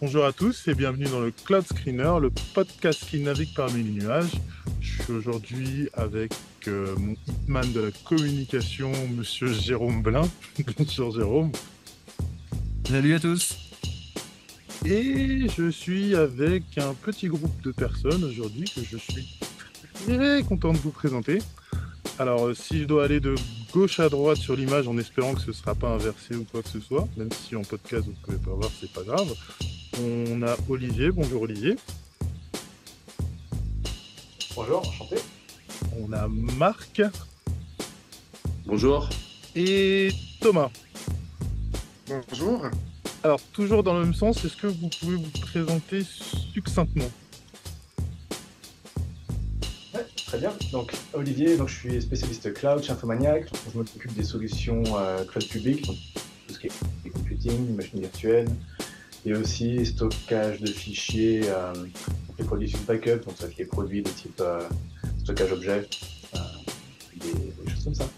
Bonjour à tous et bienvenue dans le Cloud Screener, le podcast qui navigue parmi les nuages. Je suis aujourd'hui avec euh, mon hitman de la communication, monsieur Jérôme Blin. Bonjour Jérôme. Salut à tous. Et je suis avec un petit groupe de personnes aujourd'hui que je suis très content de vous présenter. Alors, euh, si je dois aller de gauche à droite sur l'image en espérant que ce ne sera pas inversé ou quoi que ce soit, même si en podcast vous ne pouvez pas voir, c'est pas grave. On a Olivier. Bonjour Olivier. Bonjour, enchanté. On a Marc. Bonjour. Et Thomas. Bonjour. Alors, toujours dans le même sens, est-ce que vous pouvez vous présenter succinctement? Ouais, très bien. Donc, Olivier, donc, je suis spécialiste cloud chez Infomaniac. Je m'occupe des solutions euh, cloud public, donc tout ce qui est computing, machines virtuelles, et aussi stockage de fichiers, euh, produits sur backup, donc ça qui est produits de type euh, stockage objet, euh, des, choses comme ça.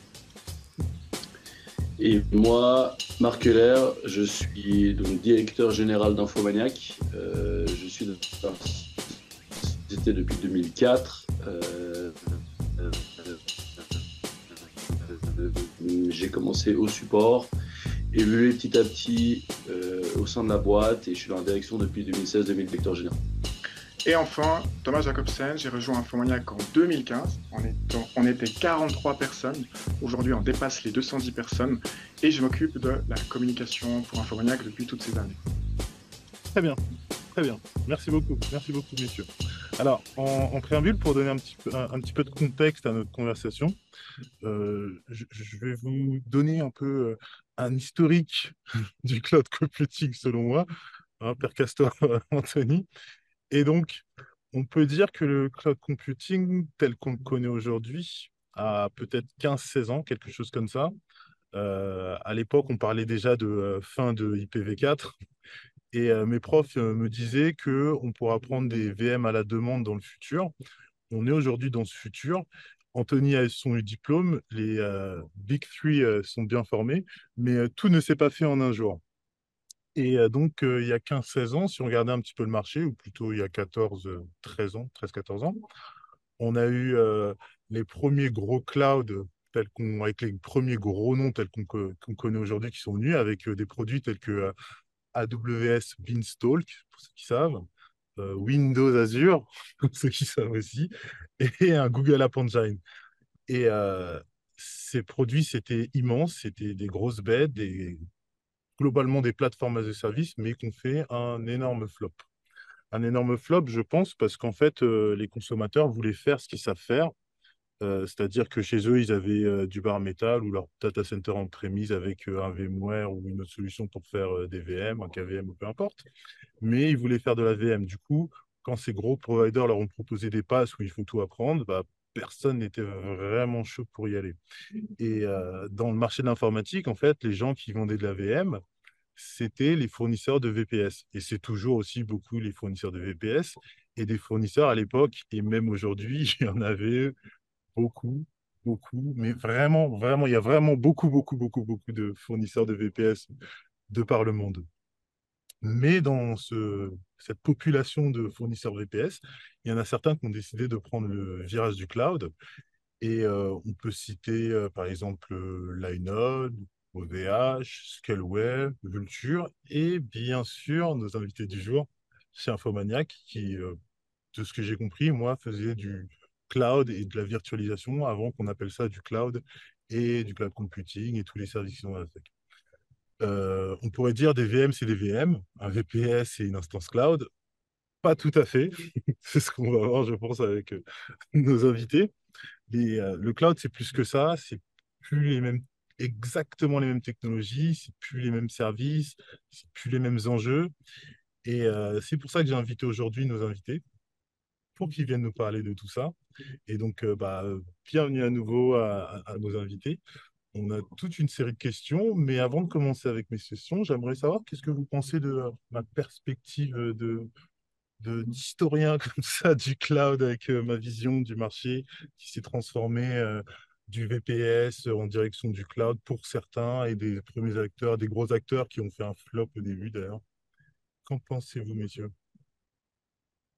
Et moi, Marc Heller, je suis donc directeur général d'Infomaniac. Euh, je suis depuis 2004. Euh, euh, euh, J'ai commencé au support, évolué petit à petit euh, au sein de la boîte et je suis dans la direction depuis 2016-2000 directeur général. Et enfin, Thomas Jacobsen, j'ai rejoint Infomaniac en 2015. On, étant- on était 43 personnes. Aujourd'hui, on dépasse les 210 personnes. Et je m'occupe de la communication pour Infomaniac depuis toutes ces années. Très bien, très bien. Merci beaucoup, merci beaucoup, messieurs. Alors, en, en préambule, pour donner un petit, peu, un, un petit peu de contexte à notre conversation, euh, je, je vais vous donner un peu euh, un historique du cloud computing selon moi, hein, Père Castor, Anthony. Et donc, on peut dire que le cloud computing, tel qu'on le connaît aujourd'hui, a peut-être 15-16 ans, quelque chose comme ça. Euh, à l'époque, on parlait déjà de euh, fin de IPv4. Et euh, mes profs me disaient que on pourra prendre des VM à la demande dans le futur. On est aujourd'hui dans ce futur. Anthony a son diplôme, les euh, Big Three euh, sont bien formés, mais euh, tout ne s'est pas fait en un jour. Et donc, il y a 15-16 ans, si on regardait un petit peu le marché, ou plutôt il y a 14-13 ans, 13-14 ans, on a eu les premiers gros clouds tels qu'on, avec les premiers gros noms tels qu'on qu'on connaît aujourd'hui qui sont venus, avec des produits tels que AWS Beanstalk, pour ceux qui savent, Windows Azure, pour ceux qui savent aussi, et un Google App Engine. Et euh, ces produits, c'était immense, c'était des grosses bêtes, globalement des plateformes as a service, mais qu'on fait un énorme flop. Un énorme flop, je pense, parce qu'en fait, euh, les consommateurs voulaient faire ce qu'ils savent faire, euh, c'est-à-dire que chez eux, ils avaient euh, du bar métal ou leur data center en prémise avec euh, un VMware ou une autre solution pour faire des VM, un KVM ou peu importe. Mais ils voulaient faire de la VM. Du coup, quand ces gros providers leur ont proposé des passes où il faut tout apprendre, bah, personne n'était vraiment chaud pour y aller. Et dans le marché de l'informatique, en fait, les gens qui vendaient de la VM, c'était les fournisseurs de VPS. Et c'est toujours aussi beaucoup les fournisseurs de VPS. Et des fournisseurs à l'époque, et même aujourd'hui, il y en avait beaucoup, beaucoup, mais vraiment, vraiment, il y a vraiment beaucoup, beaucoup, beaucoup, beaucoup de fournisseurs de VPS de par le monde. Mais dans ce, cette population de fournisseurs VPS, il y en a certains qui ont décidé de prendre le virage du cloud. Et euh, on peut citer euh, par exemple euh, Linode, OVH, Scaleway, Vulture et bien sûr nos invités du jour chez Infomaniac qui, de ce que j'ai compris, moi, faisaient du cloud et de la virtualisation avant qu'on appelle ça du cloud et du cloud computing et tous les services qui sont avec. Euh, on pourrait dire des VM, c'est des VM, un VPS, c'est une instance cloud. Pas tout à fait. c'est ce qu'on va voir, je pense, avec euh, nos invités. Euh, le cloud, c'est plus que ça. C'est plus les mêmes, exactement les mêmes technologies, c'est plus les mêmes services, c'est plus les mêmes enjeux. Et c'est pour ça que j'ai invité aujourd'hui nos invités pour qu'ils viennent nous parler de tout ça. Et donc, euh, bah, bienvenue à nouveau à, nos invités. On a toute une série de questions, mais avant de commencer avec mes questions, j'aimerais savoir qu'est-ce que vous pensez de ma perspective de, d'historien comme ça du cloud avec euh, ma vision du marché qui s'est transformé euh, du VPS en direction du cloud pour certains et des premiers acteurs, des gros acteurs qui ont fait un flop au début d'ailleurs. Qu'en pensez-vous, messieurs?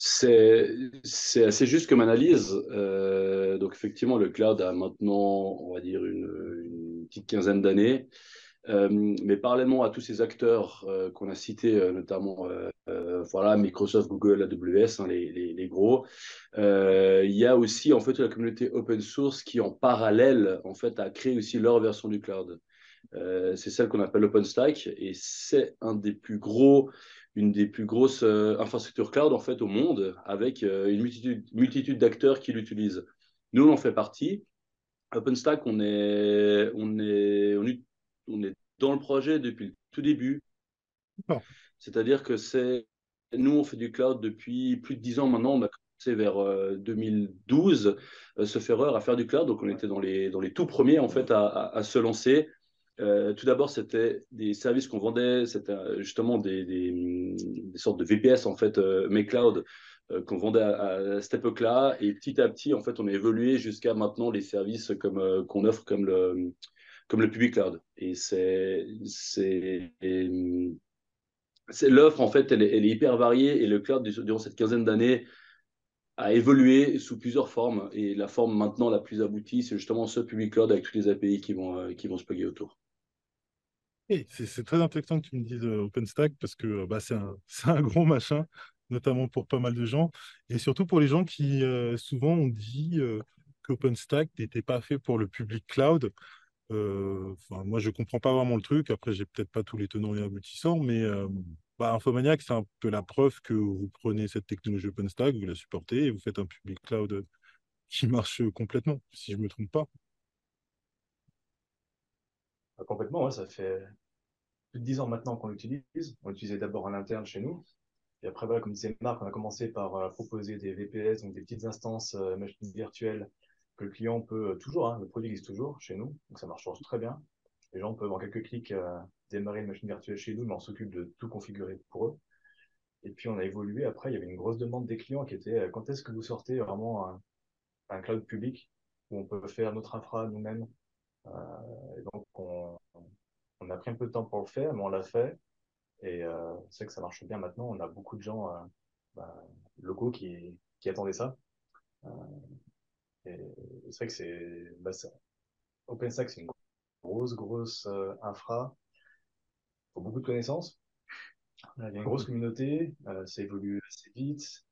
C'est assez juste comme analyse. Euh, donc effectivement, le cloud a maintenant, on va dire, une, petite quinzaine d'années. Euh, mais parallèlement à tous ces acteurs euh, qu'on a cités, notamment voilà, Microsoft, Google, AWS, hein, les, les, les, gros, il y a aussi en fait la communauté open source qui en parallèle en fait a créé aussi leur version du cloud. c'est celle qu'on appelle OpenStack et c'est un des plus gros une des plus grosses euh, infrastructures cloud en fait au monde, avec euh, une multitude, multitude d'acteurs qui l'utilisent. Nous, on en fait partie. OpenStack, on est, on est, on est, dans le projet depuis le tout début. C'est-à-dire que c'est, nous, on fait du cloud depuis plus de 10 ans maintenant. On a commencé vers 2012, euh, ce Ferreur, à faire du cloud. Donc, on était dans les, dans les tout premiers en fait à, à se lancer. Euh, tout d'abord, c'était des services qu'on vendait, c'était euh, justement des, sortes de VPS, en fait, euh, mais cloud, qu'on vendait à, cette époque-là. Et petit à petit, en fait, on a évolué jusqu'à maintenant les services comme, qu'on offre comme le, comme le public cloud. Et c'est, c'est, l'offre, en fait, elle elle est, hyper variée et le cloud, durant cette quinzaine d'années, a évolué sous plusieurs formes. Et la forme maintenant la plus aboutie, c'est justement ce public cloud avec tous les API qui vont, qui vont se plugger autour c'est très intéressant que tu me dises euh, OpenStack parce que bah, c'est un, gros machin, notamment pour pas mal de gens, et surtout pour les gens qui euh, souvent ont dit euh, qu'OpenStack n'était pas fait pour le public cloud. moi, je comprends pas vraiment le truc. Après, j'ai peut-être pas tous les tenants et aboutissants, mais bah, Infomaniac, c'est un peu la preuve que vous prenez cette technologie OpenStack, vous la supportez et vous faites un public cloud qui marche complètement, si je me trompe pas. Complètement, ça fait plus de 10 ans maintenant qu'on l'utilise. On l'utilisait d'abord en interne chez nous. Et après, comme disait Marc, on a commencé par euh, proposer des VPS, donc des petites instances euh, machines virtuelles que le client peut euh, toujours, hein, le produit existe toujours chez nous, donc ça marche très bien. Les gens peuvent en quelques clics démarrer une machine virtuelle chez nous, mais on s'occupe de tout configurer pour eux. Et puis on a évolué. Après, il y avait une grosse demande des clients qui était quand est-ce que vous sortez vraiment un, cloud public où on peut faire notre infra nous-mêmes. Et donc on, on a pris un peu de temps pour le faire, mais on l'a fait. Et euh, c'est que ça marche bien maintenant. On a beaucoup de gens euh, bah, locaux qui, qui attendaient ça. Euh, et c'est vrai que c'est bah. OpenStack, c'est une grosse, grosse euh, infra. Il faut beaucoup de connaissances. Il y a une grosse communauté. Euh, ça évolue assez vite.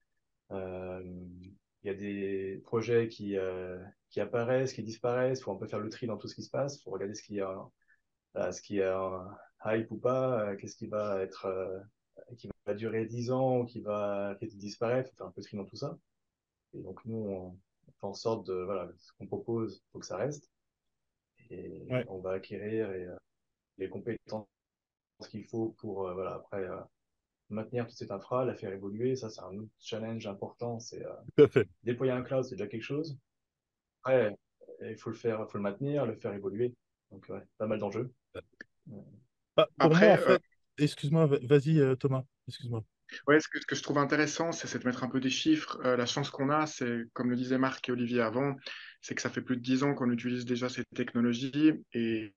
Il y a des projets qui, qui apparaissent, qui disparaissent. Il faut un peu faire le tri dans tout ce qui se passe. Il faut regarder ce qu'il y a est-ce qu'il y a hype ou pas euh, Qu'est-ce qui va être euh, qui va durer 10 ans qui va disparaître Faire un peu de tri dans tout ça. Et donc nous, on, fait en sorte de voilà, ce qu'on propose, faut que ça reste. Et on va acquérir et, euh, les compétences qu'il faut pour voilà après maintenir toute cette infra, la faire évoluer. Ça, c'est un autre challenge important. C'est déployer un cloud, c'est déjà quelque chose. Après, il faut le faire, faut le maintenir, le faire évoluer. Donc, ouais, pas mal d'enjeux. Bah, Après, euh, excuse-moi, vas-y euh, Thomas, excuse-moi. Ouais, ce que, ce que, je trouve intéressant, c'est de mettre un peu des chiffres. Euh, la chance qu'on a, c'est, comme le disaient Marc et Olivier avant, c'est que ça fait plus de 10 ans qu'on utilise déjà ces technologies. Et,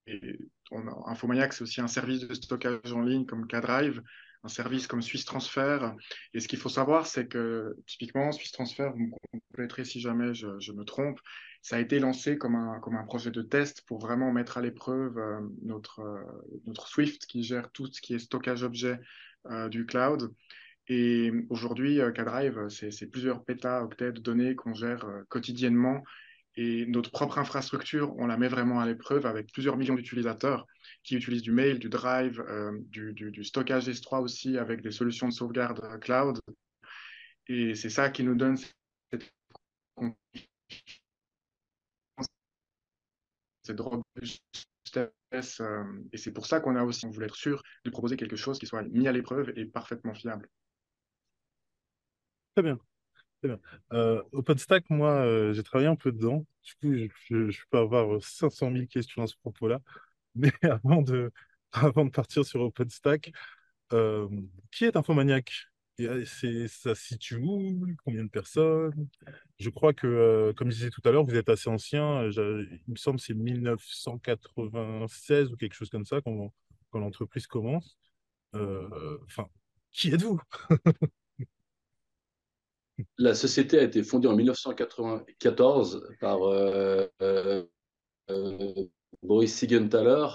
on a, Infomaniac, c'est aussi un service de stockage en ligne comme K-Drive, un service comme Swiss Transfer. Et ce qu'il faut savoir, c'est que typiquement, Swiss Transfer, vous me compléterez si jamais je, je me trompe, ça a été lancé comme un, comme un projet de test pour vraiment mettre à l'épreuve euh, notre, euh, notre Swift qui gère tout ce qui est stockage objet euh, du cloud. Et aujourd'hui, K-Drive, c'est plusieurs pétaoctets de données qu'on gère quotidiennement. Et notre propre infrastructure, on la met vraiment à l'épreuve avec plusieurs millions d'utilisateurs qui utilisent du mail, du drive, du, du, du, stockage S3 aussi avec des solutions de sauvegarde cloud. Et c'est ça qui nous donne cette cette robustesse. Euh, et c'est pour ça qu'on a aussi, on voulait être sûr de proposer quelque chose qui soit mis à l'épreuve et parfaitement fiable. Très bien. Euh, OpenStack, moi, euh, j'ai travaillé un peu dedans. Du coup, je, peux avoir 500 000 questions à ce propos-là. Mais avant de, avant de partir sur OpenStack, qui est Infomaniac ça se situe où Combien de personnes? Je crois que, euh, comme je disais tout à l'heure, vous êtes assez ancien. Il me semble que c'est 1996 ou quelque chose comme ça quand, quand l'entreprise commence. Euh, enfin, qui êtes-vous? La société a été fondée en 1994 par euh, euh, euh, Boris Siegenthaler,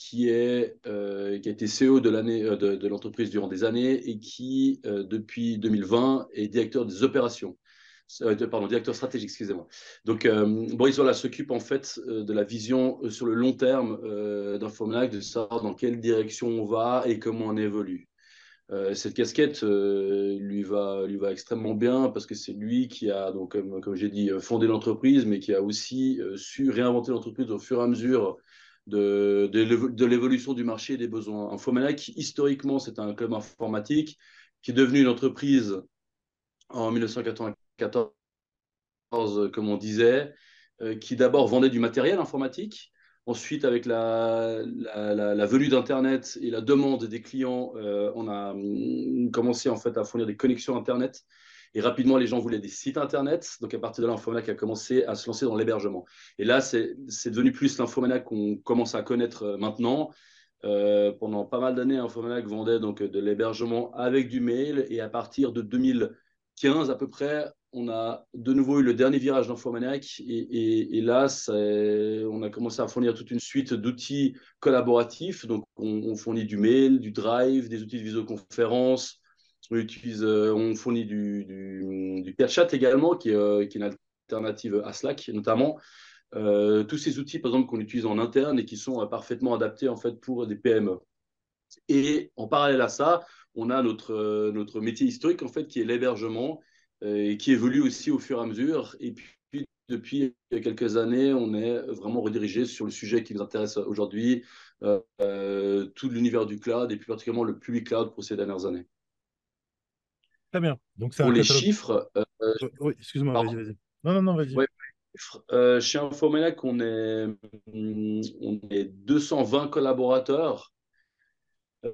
qui, est, qui a été CEO de l'année de, de l'entreprise durant des années et qui, depuis 2020, est directeur des opérations. pardon, directeur stratégique, excusez-moi. Donc, Boris voilà, s'occupe en fait de la vision sur le long terme d'Infomanac, de savoir dans quelle direction on va et comment on évolue. Euh, cette casquette euh, lui, va, lui va extrêmement bien parce que c'est lui qui a, donc, comme, j'ai dit, fondé l'entreprise, mais qui a aussi euh, su réinventer l'entreprise au fur et à mesure de, de l'évolution du marché et des besoins. Infomaniac, historiquement, c'est un club informatique qui est devenu une entreprise en 1994, comme on disait, qui d'abord vendait du matériel informatique Ensuite, avec la, la, venue d'Internet et la demande des clients, euh, on a mm, commencé en fait à fournir des connexions Internet. Et rapidement, les gens voulaient des sites Internet. Donc, à partir de là, Infomaniac a commencé à se lancer dans l'hébergement. Et là, c'est devenu plus l'Infomaniac qu'on commence à connaître euh, maintenant. Euh, pendant pas mal d'années, Infomaniac vendait donc de l'hébergement avec du mail. Et à partir de 2015 à peu près, on a de nouveau eu le dernier virage d'Infomaniac et, et, là, on a commencé à fournir toute une suite d'outils collaboratifs. Donc, on, fournit du mail, du drive, des outils de visioconférence. On, utilise, euh, on fournit du, du, également, qui est, euh, qui est, une alternative à Slack notamment. Euh, tous ces outils, par exemple, qu'on utilise en interne et qui sont parfaitement adaptés en fait pour des PME. Et en parallèle à ça, on a notre, notre métier historique en fait qui est l'hébergement et qui évolue aussi au fur et à mesure. Et puis, depuis quelques années, on est vraiment redirigé sur le sujet qui nous intéresse aujourd'hui, tout l'univers du cloud et plus particulièrement le public cloud pour ces dernières années. Très bien. Donc, pour les chiffres. oui, excuse-moi, vas-y, vas-y. Non, non, non, vas-y. chez Infomaniac, on est, on est 220 collaborateurs.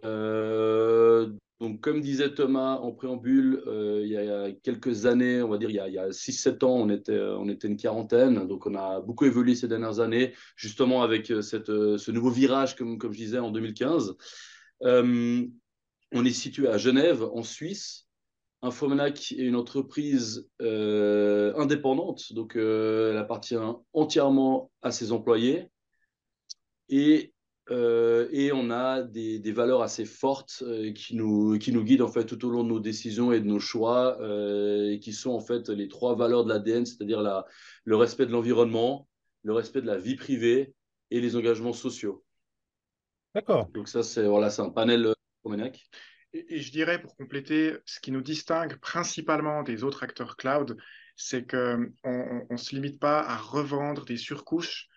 Euh, donc, comme disait Thomas en préambule, euh, il y a quelques années, on va dire il y a, a 6-7 ans, on était, on était une quarantaine. Donc, on a beaucoup évolué ces dernières années, justement avec euh, cette, euh, ce nouveau virage, comme, comme je disais, en 2015. on est situé à Genève, en Suisse. Infomanac est une entreprise indépendante, donc elle appartient entièrement à ses employés. Et euh, et on a des, des valeurs assez fortes euh, qui, nous, qui nous guident en fait tout au long de nos décisions et de nos choix, euh, et qui sont en fait les trois valeurs de l'ADN, c'est-à-dire le respect de l'environnement, le respect de la vie privée et les engagements sociaux. D'accord. Donc ça, c'est voilà, un panel Promenac. Et, je dirais, pour compléter, ce qui nous distingue principalement des autres acteurs cloud, c'est qu'on ne se limite pas à revendre des surcouches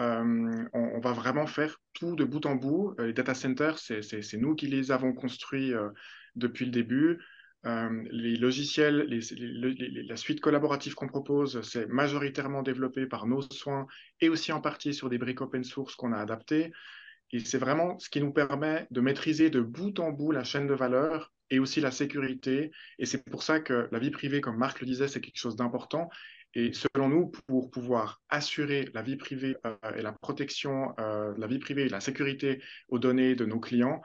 euh, on, va vraiment faire tout de bout en bout. Euh, les data centers, c'est nous qui les avons construits euh, depuis le début. les logiciels, la suite collaborative qu'on propose, c'est majoritairement développé par nos soins et aussi en partie sur des briques open source qu'on a adaptées. Et c'est vraiment ce qui nous permet de maîtriser de bout en bout la chaîne de valeur et aussi la sécurité. Et c'est pour ça que la vie privée, comme Marc le disait, c'est quelque chose d'important. Et selon nous, pour pouvoir assurer la vie privée euh, et la protection euh, la vie privée et la sécurité aux données de nos clients,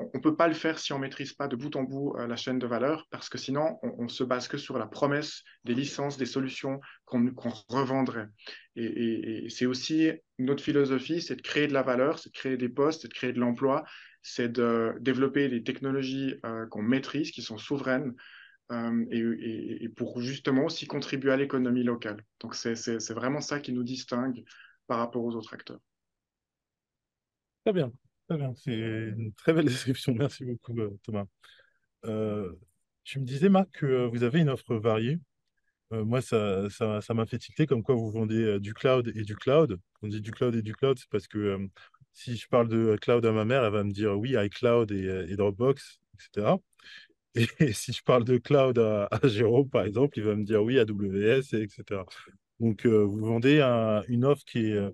on ne peut pas le faire si on ne maîtrise pas de bout en bout euh, la chaîne de valeur, parce que sinon, on, ne se base que sur la promesse des licences, des solutions qu'on revendrait. Et, c'est aussi notre philosophie, c'est de créer de la valeur, c'est de créer des postes, c'est de créer de l'emploi, c'est de développer des technologies qu'on maîtrise, qui sont souveraines, euh, et, pour justement aussi contribuer à l'économie locale. Donc c'est vraiment ça qui nous distingue par rapport aux autres acteurs. Très bien, C'est une très belle description. Merci beaucoup, euh, Thomas. Euh, je me disais, Marc, que vous avez une offre variée. moi, ça m'a ça, m'a fait tilter comme quoi vous vendez du cloud et du cloud. On dit du cloud et du cloud, c'est parce que si je parle de cloud à ma mère, elle va me dire oui, iCloud et, et Dropbox, etc. Et si je parle de cloud à, Jérôme, par exemple, il va me dire oui, AWS, etc. Donc, euh, vous vendez une offre qui est.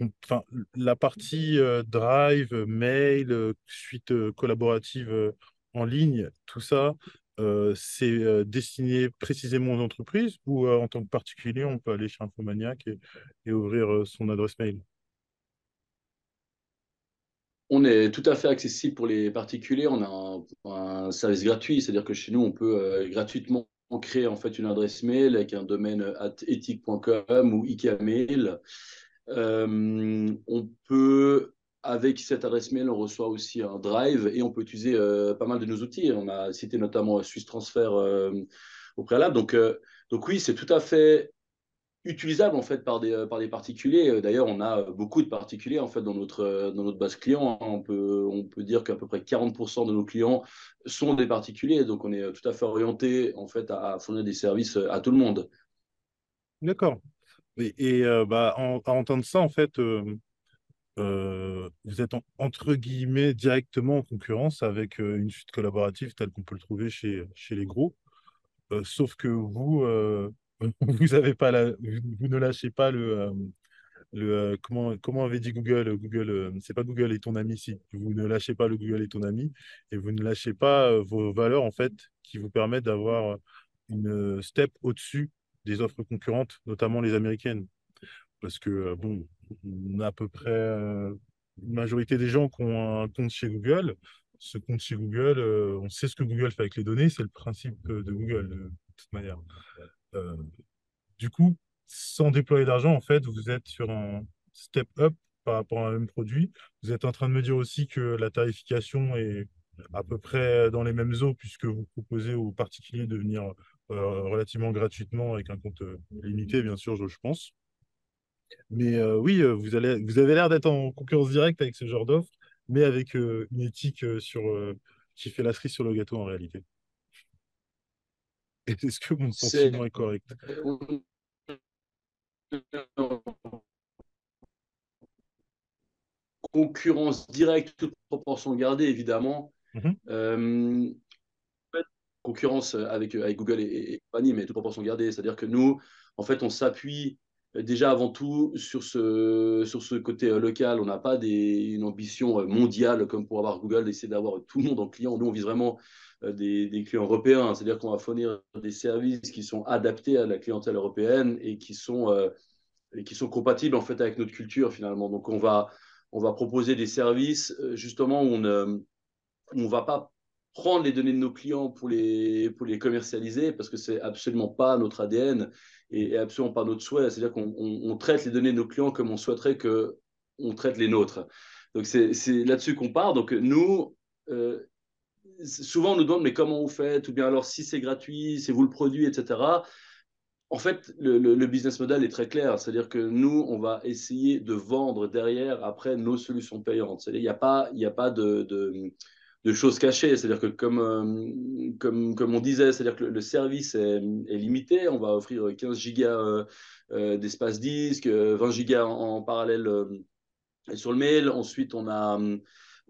Enfin, la partie Drive, mail, suite collaborative en ligne, tout ça, c'est destiné précisément aux entreprises ou en tant que particulier, on peut aller chez Infomaniac et, ouvrir son adresse mail? On est tout à fait accessible pour les particuliers. On a un, service gratuit, c'est-à-dire que chez nous, on peut gratuitement créer en fait une adresse mail avec un domaine ethique.com ou IKEA Mail. Euh, on peut, avec cette adresse mail, on reçoit aussi un drive et on peut utiliser euh, pas mal de nos outils. On a cité notamment Swiss Transfer au préalable. Donc, donc oui, c'est tout à fait utilisable en fait par des, euh, par des particuliers. Euh, d'ailleurs, on a beaucoup de particuliers en fait dans notre, euh, dans notre base client. On peut, on peut dire qu'à peu près 40% de nos clients sont des particuliers. Donc, on est tout à fait orienté en fait à, fournir des services à tout le monde. D'accord. Et, bah, en, à entendre ça, en fait, vous êtes entre guillemets directement en concurrence avec une suite collaborative telle qu'on peut le trouver chez, chez les gros. sauf que vous, vous ne lâchez pas le, euh, euh, comment, comment avait dit Google Google, euh, c'est pas Google et ton ami si. Vous ne lâchez pas le Google et ton ami et vous ne lâchez pas vos valeurs en fait qui vous permettent d'avoir une step au-dessus des offres concurrentes, notamment les américaines. Parce que bon, on a à peu près une majorité des gens qui ont un compte chez Google. Ce compte chez Google, on sait ce que Google fait avec les données, c'est le principe de Google de toute manière. Euh, du coup, sans déployer d'argent, en fait, vous êtes sur un step up par rapport à un même produit. Vous êtes en train de me dire aussi que la tarification est à peu près dans les mêmes eaux puisque vous proposez aux particuliers de venir euh, relativement gratuitement avec un compte euh, limité, bien sûr, je, pense. Mais oui, vous, allez, vous avez l'air d'être en concurrence directe avec ce genre d'offre, mais avec une éthique sur, qui fait la cerise sur le gâteau en réalité. Est-ce que mon sentiment est, correct? Concurrence directe, toute proportion gardée, évidemment. Mhm. Euh, concurrence avec, avec Google et, compagnie, mais toute proportion gardée. C'est-à-dire que nous, en fait, on s'appuie déjà avant tout sur ce, côté euh, local. On n'a pas une ambition euh, mondiale comme pour avoir Google, d'essayer d'avoir tout le monde en client. Nous, on vise vraiment euh, des, clients européens. C'est-à-dire qu'on va fournir des services qui sont adaptés à la clientèle européenne et qui sont, euh, et compatibles en fait avec notre culture finalement. Donc on va, proposer des services euh, justement où on ne va pas prendre les données de nos clients pour les, pour les commercialiser parce que c'est absolument pas notre ADN et, absolument pas notre souhait. C'est-à-dire qu'on on, traite les données de nos clients comme on souhaiterait que on traite les nôtres. Donc c'est là-dessus qu'on part. Donc nous, souvent on nous demande mais comment vous faites? Ou bien alors si c'est gratuit, c'est vous le produit, etc. En fait, le, business model est très clair, c'est-à-dire que nous, on va essayer de vendre derrière après nos solutions payantes. Il n'y a pas, il a pas de, choses cachées, c'est-à-dire que comme, euh, comme, comme on disait, c'est-à-dire que le, service est, limité, on va offrir 15 gigas euh, euh, d'espace disque, 20 gigas en, parallèle sur le mail. Ensuite, on a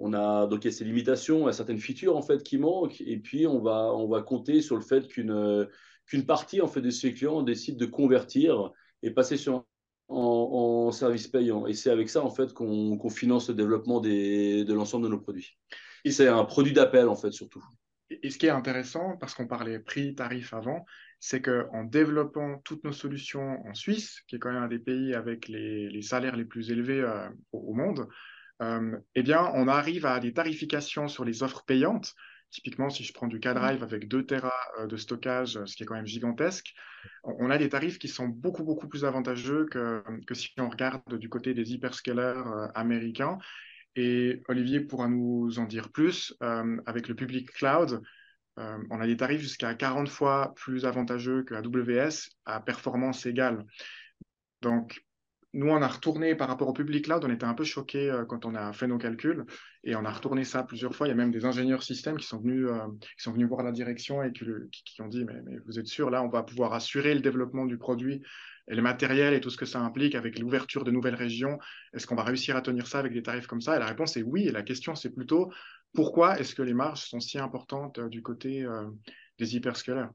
on a donc ces limitations, il y a certaines features en fait qui manquent, et puis on va, on va compter sur le fait qu'une qu'une partie en fait de ces clients décide de convertir et passer sur en, service payant. Et c'est avec ça en fait qu'on finance le développement de l'ensemble de nos produits. Et c'est un produit d'appel en fait surtout. Et ce qui est intéressant, parce qu'on parlait prix, tarif avant, c'est qu'en développant toutes nos solutions en Suisse, qui est quand même un des pays avec les, salaires les plus élevés euh, au monde, euh, eh bien, on arrive à des tarifications sur les offres payantes. Typiquement, si je prends du K-Drive avec 2 Tera euh, de stockage, ce qui est quand même gigantesque, on a des tarifs qui sont beaucoup, beaucoup plus avantageux que, que si on regarde du côté des hyperscalers américains. Et Olivier pourra nous en dire plus. avec le public cloud, on a des tarifs jusqu'à 40 fois plus avantageux que AWS à performance égale. Donc, nous, on a retourné par rapport au public cloud, on était un peu choqués euh, quand on a fait nos calculs et on a retourné ça plusieurs fois. Il y a même des ingénieurs système qui sont venus, euh, qui sont venus voir la direction et qui, ont dit mais, vous êtes sûr, là, on va pouvoir assurer le développement du produit le matériel et tout ce que ça implique avec l'ouverture de nouvelles régions. Est-ce qu'on va réussir à tenir ça avec des tarifs comme ça? Et la réponse est oui. Et la question, c'est plutôt pourquoi est-ce que les marges sont si importantes euh, du côté des hyperscalers?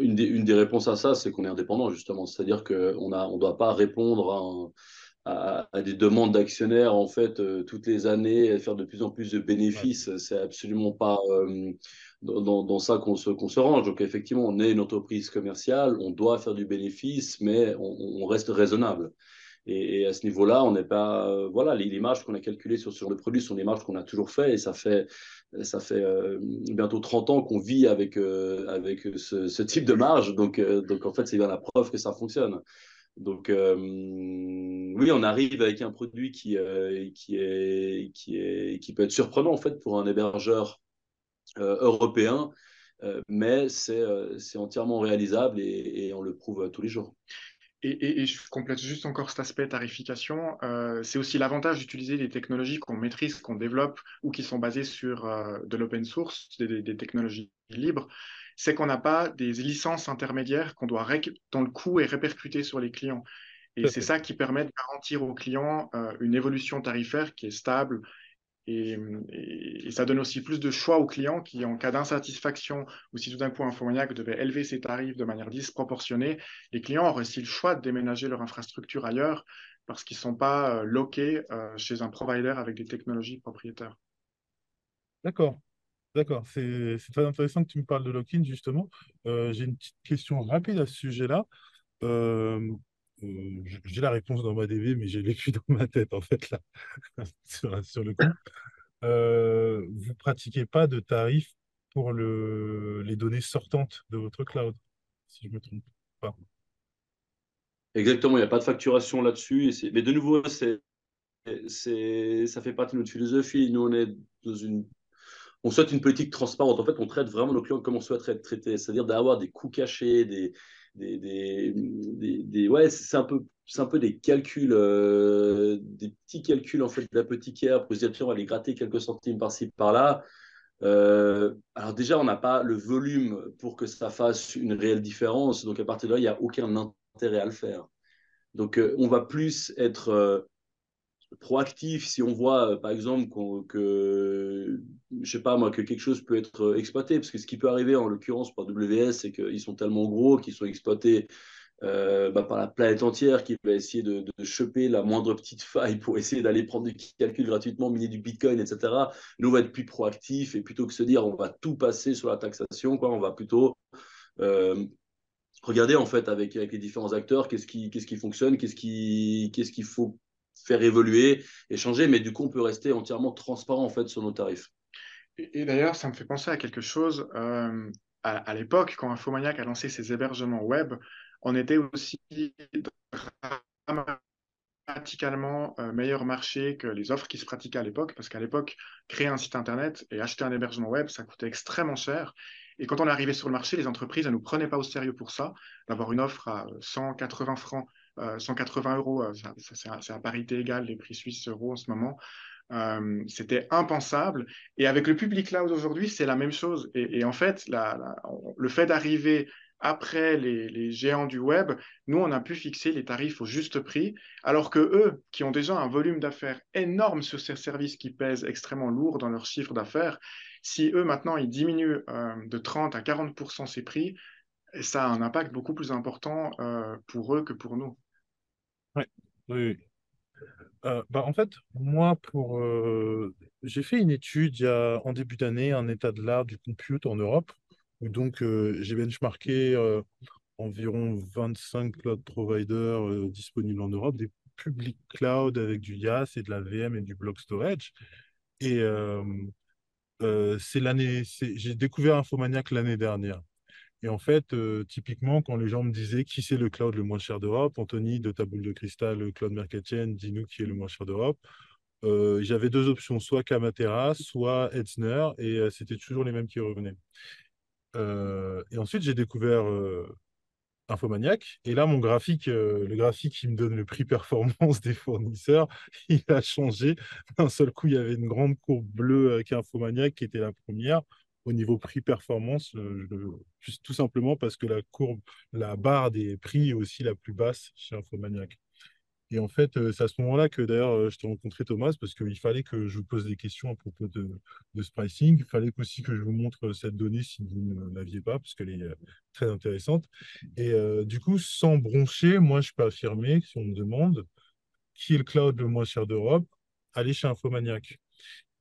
Une des, réponses à ça, c'est qu'on est indépendant, justement. C'est-à-dire qu'on ne on doit pas répondre à, des demandes d'actionnaires, en fait, euh, toutes les années, faire de plus en plus de bénéfices. C'est absolument pas euh, dans, ça qu'on se, se, range. Donc, effectivement, on est une entreprise commerciale, on doit faire du bénéfice, mais on, reste raisonnable. Et, à ce niveau-là, on n'est pas. Euh, voilà, les, marges qu'on a calculées sur, sur le produit sont des marges qu'on a toujours fait. Et ça fait, ça fait euh, bientôt 30 ans qu'on vit avec, euh, avec ce, type de marge. Donc, donc en fait, c'est bien la preuve que ça fonctionne. Donc, oui, on arrive avec un produit qui, qui, est, qui, est, qui peut être surprenant en fait pour un hébergeur européen, mais c'est entièrement réalisable et, et, on le prouve tous les jours. Et, je complète juste encore cet aspect tarification. Euh, c'est aussi l'avantage d'utiliser des technologies qu'on maîtrise, qu'on développe ou qui sont basées sur euh, de l'open source, des, technologies libres. C'est qu'on n'a pas des licences intermédiaires qu'on doit dont le coût est répercuté sur les clients. Et c'est ça qui permet de garantir aux clients euh, une évolution tarifaire qui est stable et, ça donne aussi plus de choix aux clients qui, en cas d'insatisfaction ou si tout d'un coup Infomaniac devait élever ses tarifs de manière disproportionnée, les clients auraient aussi le choix de déménager leur infrastructure ailleurs parce qu'ils ne sont pas euh, loqués euh, chez un provider avec des technologies propriétaires. D'accord. D'accord, c'est très intéressant que tu me parles de lock-in, justement. Euh, j'ai une petite question rapide à ce sujet-là. j'ai la réponse dans ma DV, mais j'ai vécu dans ma tête, en fait, là, sur, le coup euh, vous pratiquez pas de tarifs pour le, les données sortantes de votre cloud, si je me trompe pas. Exactement, il n'y a pas de facturation là-dessus. Mais de nouveau, c'est, c'est, ça fait partie de notre philosophie. Nous, on est dans une on souhaite une politique transparente. En fait, on traite vraiment nos clients comme on souhaiterait être traités, c'est-à-dire d'avoir des coûts cachés, des, des, des, des, ouais, c'est un peu, c'est un peu des calculs, euh, des petits calculs en fait d'apothicaire pour se dire tiens, on va aller gratter quelques centimes par-ci par-là. Euh, alors déjà, on n'a pas le volume pour que ça fasse une réelle différence, donc à partir de là, il n'y a aucun intérêt à le faire. Donc, euh, on va plus être proactif si on voit, euh, par exemple, que, je sais pas moi, que quelque chose peut être euh, exploité. Parce que ce qui peut arriver, en l'occurrence, par WS, c'est qu'ils sont tellement gros qu'ils sont exploités euh, bah, par la planète entière qui va essayer de, choper la moindre petite faille pour essayer d'aller prendre du calcul gratuitement, miner du Bitcoin, etc. Nous, on va être plus proactif et plutôt que se dire on va tout passer sur la taxation, quoi, on va plutôt regarder en fait avec, les différents acteurs qu'est-ce qui, qu'est-ce qui fonctionne, qu'est-ce qu'il ce qu'il faut faire évoluer et changer, mais du coup, on peut rester entièrement transparent en fait sur nos tarifs. Et, d'ailleurs, ça me fait penser à quelque chose. Euh, à, l'époque, quand Infomaniac a lancé ses hébergements web, on était aussi dramatiquement euh, meilleur marché que les offres qui se pratiquaient à l'époque, parce qu'à l'époque, créer un site internet et acheter un hébergement web, ça coûtait extrêmement cher. Et quand on est arrivé sur le marché, les entreprises ne nous prenaient pas au sérieux pour ça, d'avoir une offre à 180 francs 180 euh, euros, euh, c'est à parité égale les prix suisses euros en ce moment. Euh, c'était impensable. Et avec le public cloud aujourd'hui, c'est la même chose. Et, en fait, le fait d'arriver après les, géants du web, nous, on a pu fixer les tarifs au juste prix, alors que eux, qui ont déjà un volume d'affaires énorme sur ces services qui pèsent extrêmement lourd dans leur chiffre d'affaires, si eux, maintenant, ils diminuent de 30 à 40% ces prix, ça a un impact beaucoup plus important pour eux que pour nous. Oui. Euh, bah, en fait, moi, pour, euh, j'ai fait une étude en début d'année, un état de l'art du compute en Europe, où donc euh, j'ai benchmarké environ 25 cloud providers disponibles en Europe, des public cloud avec du IaaS et de la VM et du block storage. Et c'est l'année, j'ai découvert Infomaniac l'année dernière. Et en fait, euh, typiquement, quand les gens me disaient qui c'est le cloud le moins cher d'Europe, Anthony de ta de cristal, Claude Mercatien, dis-nous qui est le moins cher d'Europe. Euh, j'avais deux options, soit Kamatera, soit Etzner, et euh, c'était toujours les mêmes qui revenaient. et ensuite, j'ai découvert Infomaniac, et là, mon graphique, le graphique qui me donne le prix performance des fournisseurs, il a changé. D'un seul coup, il y avait une grande courbe bleue avec Infomaniac qui était la première au niveau prix-performance, euh, tout simplement parce que la courbe, la barre des prix est aussi la plus basse chez Infomaniac. Et en fait, euh, c'est à ce moment-là que d'ailleurs, euh, je t'ai rencontré Thomas, parce qu'il fallait que je vous pose des questions à propos de, ce pricing. Il fallait aussi que je vous montre cette donnée si vous ne l'aviez pas, parce qu'elle est très intéressante. Et du coup, sans broncher, moi, je peux affirmer, si on me demande qui est le cloud le moins cher d'Europe, allez chez Infomaniac.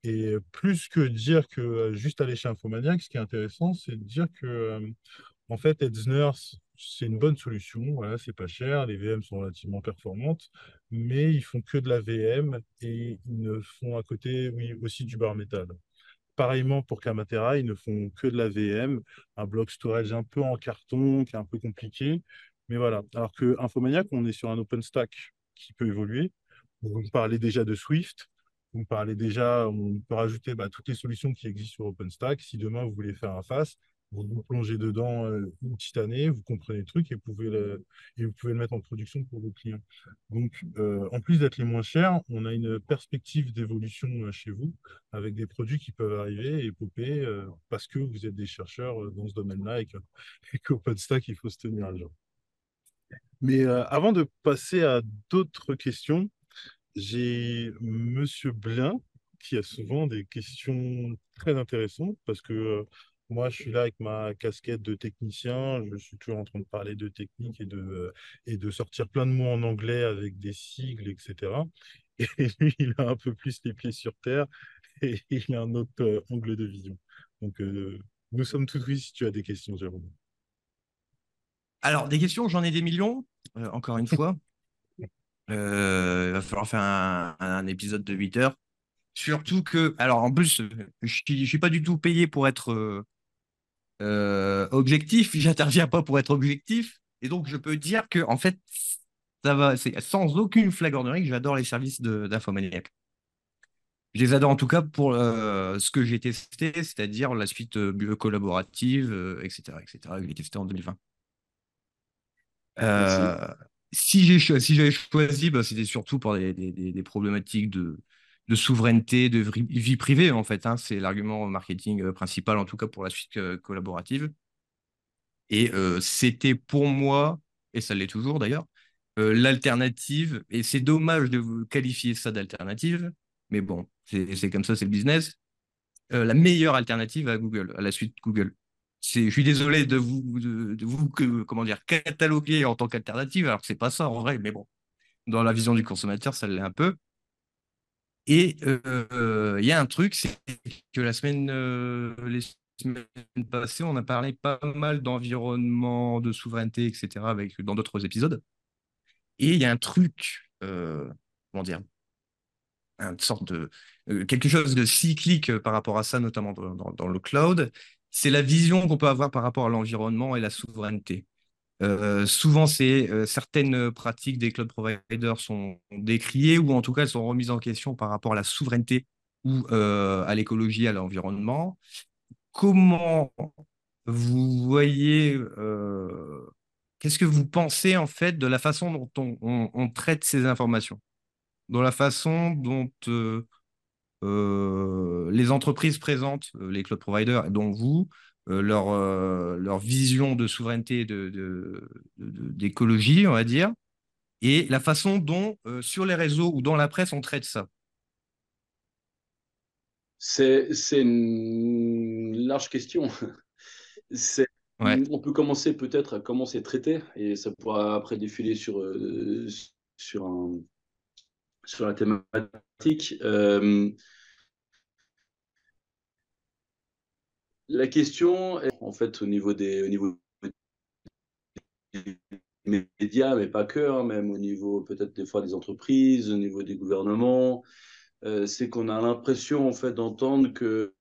Et plus que dire que juste aller chez Infomaniac, ce qui est intéressant, c'est de dire que en fait, Etzner, c'est une bonne solution. Voilà, c'est pas cher, les VM sont relativement performantes, mais ils font que de la VM et ils ne font à côté, oui, aussi du bar métal. Pareillement pour Kamatera, ils ne font que de la VM, un bloc storage un peu en carton, qui est un peu compliqué. Mais voilà. Alors que Infomaniac, on est sur un OpenStack qui peut évoluer. Vous me parlez déjà de Swift. Vous parlez déjà, on peut rajouter bah, toutes les solutions qui existent sur OpenStack. Si demain vous voulez faire un FAS, vous vous plongez dedans euh, une petite année, vous comprenez le truc et vous pouvez le, et vous pouvez le mettre en production pour vos clients. Donc, euh, en plus d'être les moins chers, on a une perspective d'évolution euh, chez vous avec des produits qui peuvent arriver et popper parce que vous êtes des chercheurs dans ce domaine-là et qu'OpenStack, il faut se tenir à jour. Mais avant de passer à d'autres questions, j'ai Monsieur Blin qui a souvent des questions très intéressantes parce que moi, je suis là avec ma casquette de technicien. Je suis toujours en train de parler de technique et de, et de sortir plein de mots en anglais avec des sigles, etc. Et lui, il a un peu plus les pieds sur terre et il a un autre angle de vision. Donc, nous sommes tous oui si tu as des questions, Jérôme. Alors, des questions, j'en ai des millions, encore une fois. Il va falloir faire un, un, épisode de 8 heures. Surtout que, alors en plus, je ne suis pas du tout payé pour être euh, objectif, j'interviens pas pour être objectif. Et donc, je peux dire que, en fait, ça va, c'est sans aucune flagornerie que j'adore les services d'Infomaniac. Je les adore en tout cas pour euh, ce que j'ai testé, c'est-à-dire la suite euh, collaborative, etc., etc., que j'ai testé en 2020. Si j'avais choisi, bah, c'était surtout pour des problématiques de, de souveraineté, de vie privée, en fait. Hein. C'est l'argument marketing euh, principal, en tout cas pour la suite euh, collaborative. Et euh, c'était pour moi, et ça l'est toujours d'ailleurs, l'alternative. Et c'est dommage de vous qualifier ça d'alternative, mais bon, c'est comme ça, c'est le business. la meilleure alternative à Google, à la suite Google. Je suis désolé de vous, comment dire, cataloguer en tant qu'alternative, alors que c'est pas ça en vrai, mais bon, dans la vision du consommateur, ça l'est un peu. Et il y a un truc, c'est que la semaine, les semaines passées, on a parlé pas mal d'environnement, de souveraineté, etc., avec, dans d'autres épisodes. Et il y a un truc, comment dire, une sorte de, quelque chose de cyclique par rapport à ça, notamment dans le cloud, c'est la vision qu'on peut avoir par rapport à l'environnement et la souveraineté. Euh, souvent, euh, certaines pratiques des cloud providers sont décriées ou en tout cas elles sont remises en question par rapport à la souveraineté ou euh, à l'écologie, à l'environnement. Comment vous voyez, qu'est-ce que vous pensez en fait de la façon dont on, on traite ces informations, dans la façon dont les entreprises présentent, les cloud providers, dont vous, euh, leur, euh, leur vision de souveraineté d'écologie, de, on va dire, et la façon dont, euh, sur les réseaux ou dans la presse, on traite ça C'est une large question. On peut commencer peut-être à comment c'est traité, et ça pourra après défiler sur, sur, un, sur la thématique. La question, est, en fait, au niveau des, médias, mais pas que, hein, même au niveau peut-être des fois des entreprises, au niveau des gouvernements, euh, c'est qu'on a l'impression en fait d'entendre que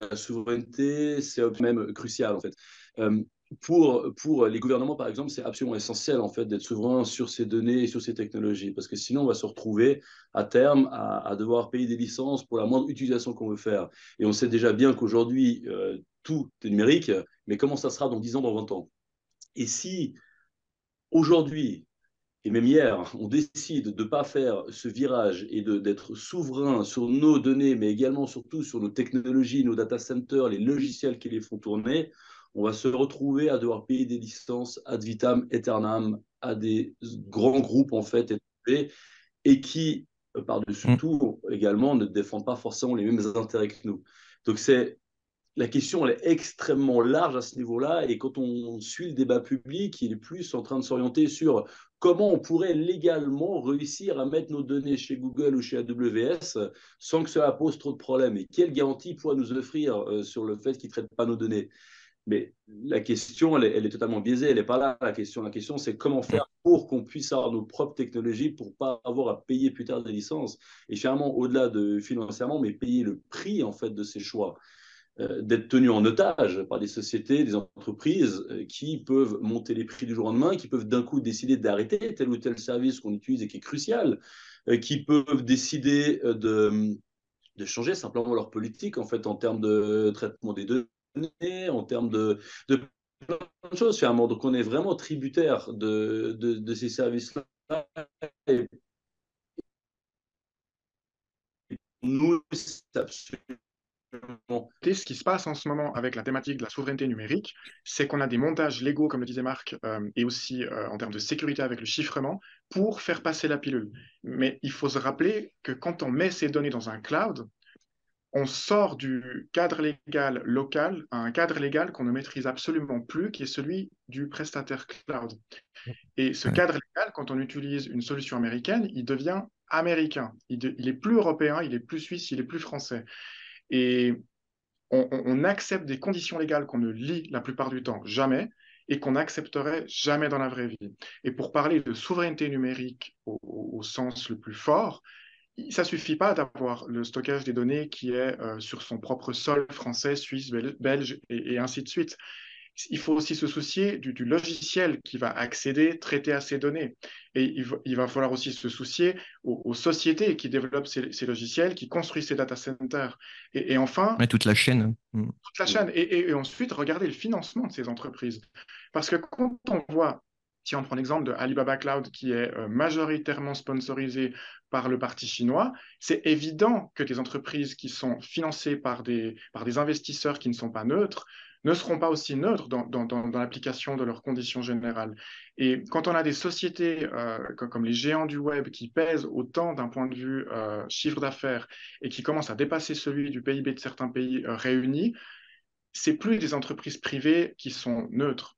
la souveraineté, c'est même crucial en fait. Euh, pour, pour les gouvernements, par exemple, c'est absolument essentiel en fait d'être souverain sur ces données et sur ces technologies, parce que sinon on va se retrouver à terme à, devoir payer des licences pour la moindre utilisation qu'on veut faire. Et on sait déjà bien qu'aujourd'hui euh, tout est numérique, mais comment ça sera dans 10 ans, dans 20 ans? Et si aujourd'hui et même hier, on décide de ne pas faire ce virage et d'être souverain sur nos données, mais également surtout sur nos technologies, nos data centers, les logiciels qui les font tourner, on va se retrouver à devoir payer des licences ad vitam aeternam à des grands groupes en fait et qui par-dessus mm. tout également ne défendent pas forcément les mêmes intérêts que nous. Donc c'est la question elle est extrêmement large à ce niveau-là. Et quand on suit le débat public, il est plus en train de s'orienter sur comment on pourrait légalement réussir à mettre nos données chez Google ou chez AWS sans que cela pose trop de problèmes. Et quelle garantie pourrait nous offrir euh, sur le fait qu'ils ne traitent pas nos données? Mais la question, elle est, totalement biaisée, elle n'est pas là la question. La question, c'est comment faire pour qu'on puisse avoir nos propres technologies pour pas avoir à payer plus tard des licences. Et finalement, au-delà de financièrement, mais payer le prix en fait de ces choix. Euh, d'être tenus en otage par des sociétés, des entreprises euh, qui peuvent monter les prix du jour au lendemain, qui peuvent d'un coup décider d'arrêter tel ou tel service qu'on utilise et qui est crucial, euh, qui peuvent décider de, de changer simplement leur politique en fait en termes de traitement des données en termes de, de plein de choses finalement. Donc on est vraiment tributaire de, de, ces services-là. Nous, ce qui se passe en ce moment avec la thématique de la souveraineté numérique, c'est qu'on a des montages légaux, comme le disait Marc, euh, et aussi euh, en termes de sécurité avec le chiffrement, pour faire passer la pilule. Mais il faut se rappeler que quand on met ces données dans un cloud, on sort du cadre légal local à un cadre légal qu'on ne maîtrise absolument plus, qui est celui du prestataire cloud. Et ce cadre légal, quand on utilise une solution américaine, il devient américain. Il, est plus européen, il est plus suisse, il est plus français. Et on, accepte des conditions légales qu'on ne lit la plupart du temps jamais et qu'on n'accepterait jamais dans la vraie vie. Et pour parler de souveraineté numérique au sens le plus fort, ça suffit pas d'avoir le stockage des données qui est euh, sur son propre sol français, suisse, belge et, ainsi de suite. Il faut aussi se soucier du, logiciel qui va accéder, traiter à ces données. Et il va, falloir aussi se soucier aux, sociétés qui développent ces, logiciels, qui construisent ces data centers. Et, enfin... toute la chaîne. Mm. Toute la chaîne. Et, et ensuite, regarder le financement de ces entreprises. Parce que quand on voit si on prend l'exemple de Alibaba Cloud, qui est euh, majoritairement sponsorisé par le parti chinois, c'est évident que des entreprises qui sont financées par des, par des investisseurs qui ne sont pas neutres ne seront pas aussi neutres dans, l'application de leurs conditions générales. Et quand on a des sociétés euh, comme, les géants du web qui pèsent autant d'un point de vue euh, chiffre d'affaires et qui commencent à dépasser celui du PIB de certains pays réunis, c'est plus des entreprises privées qui sont neutres.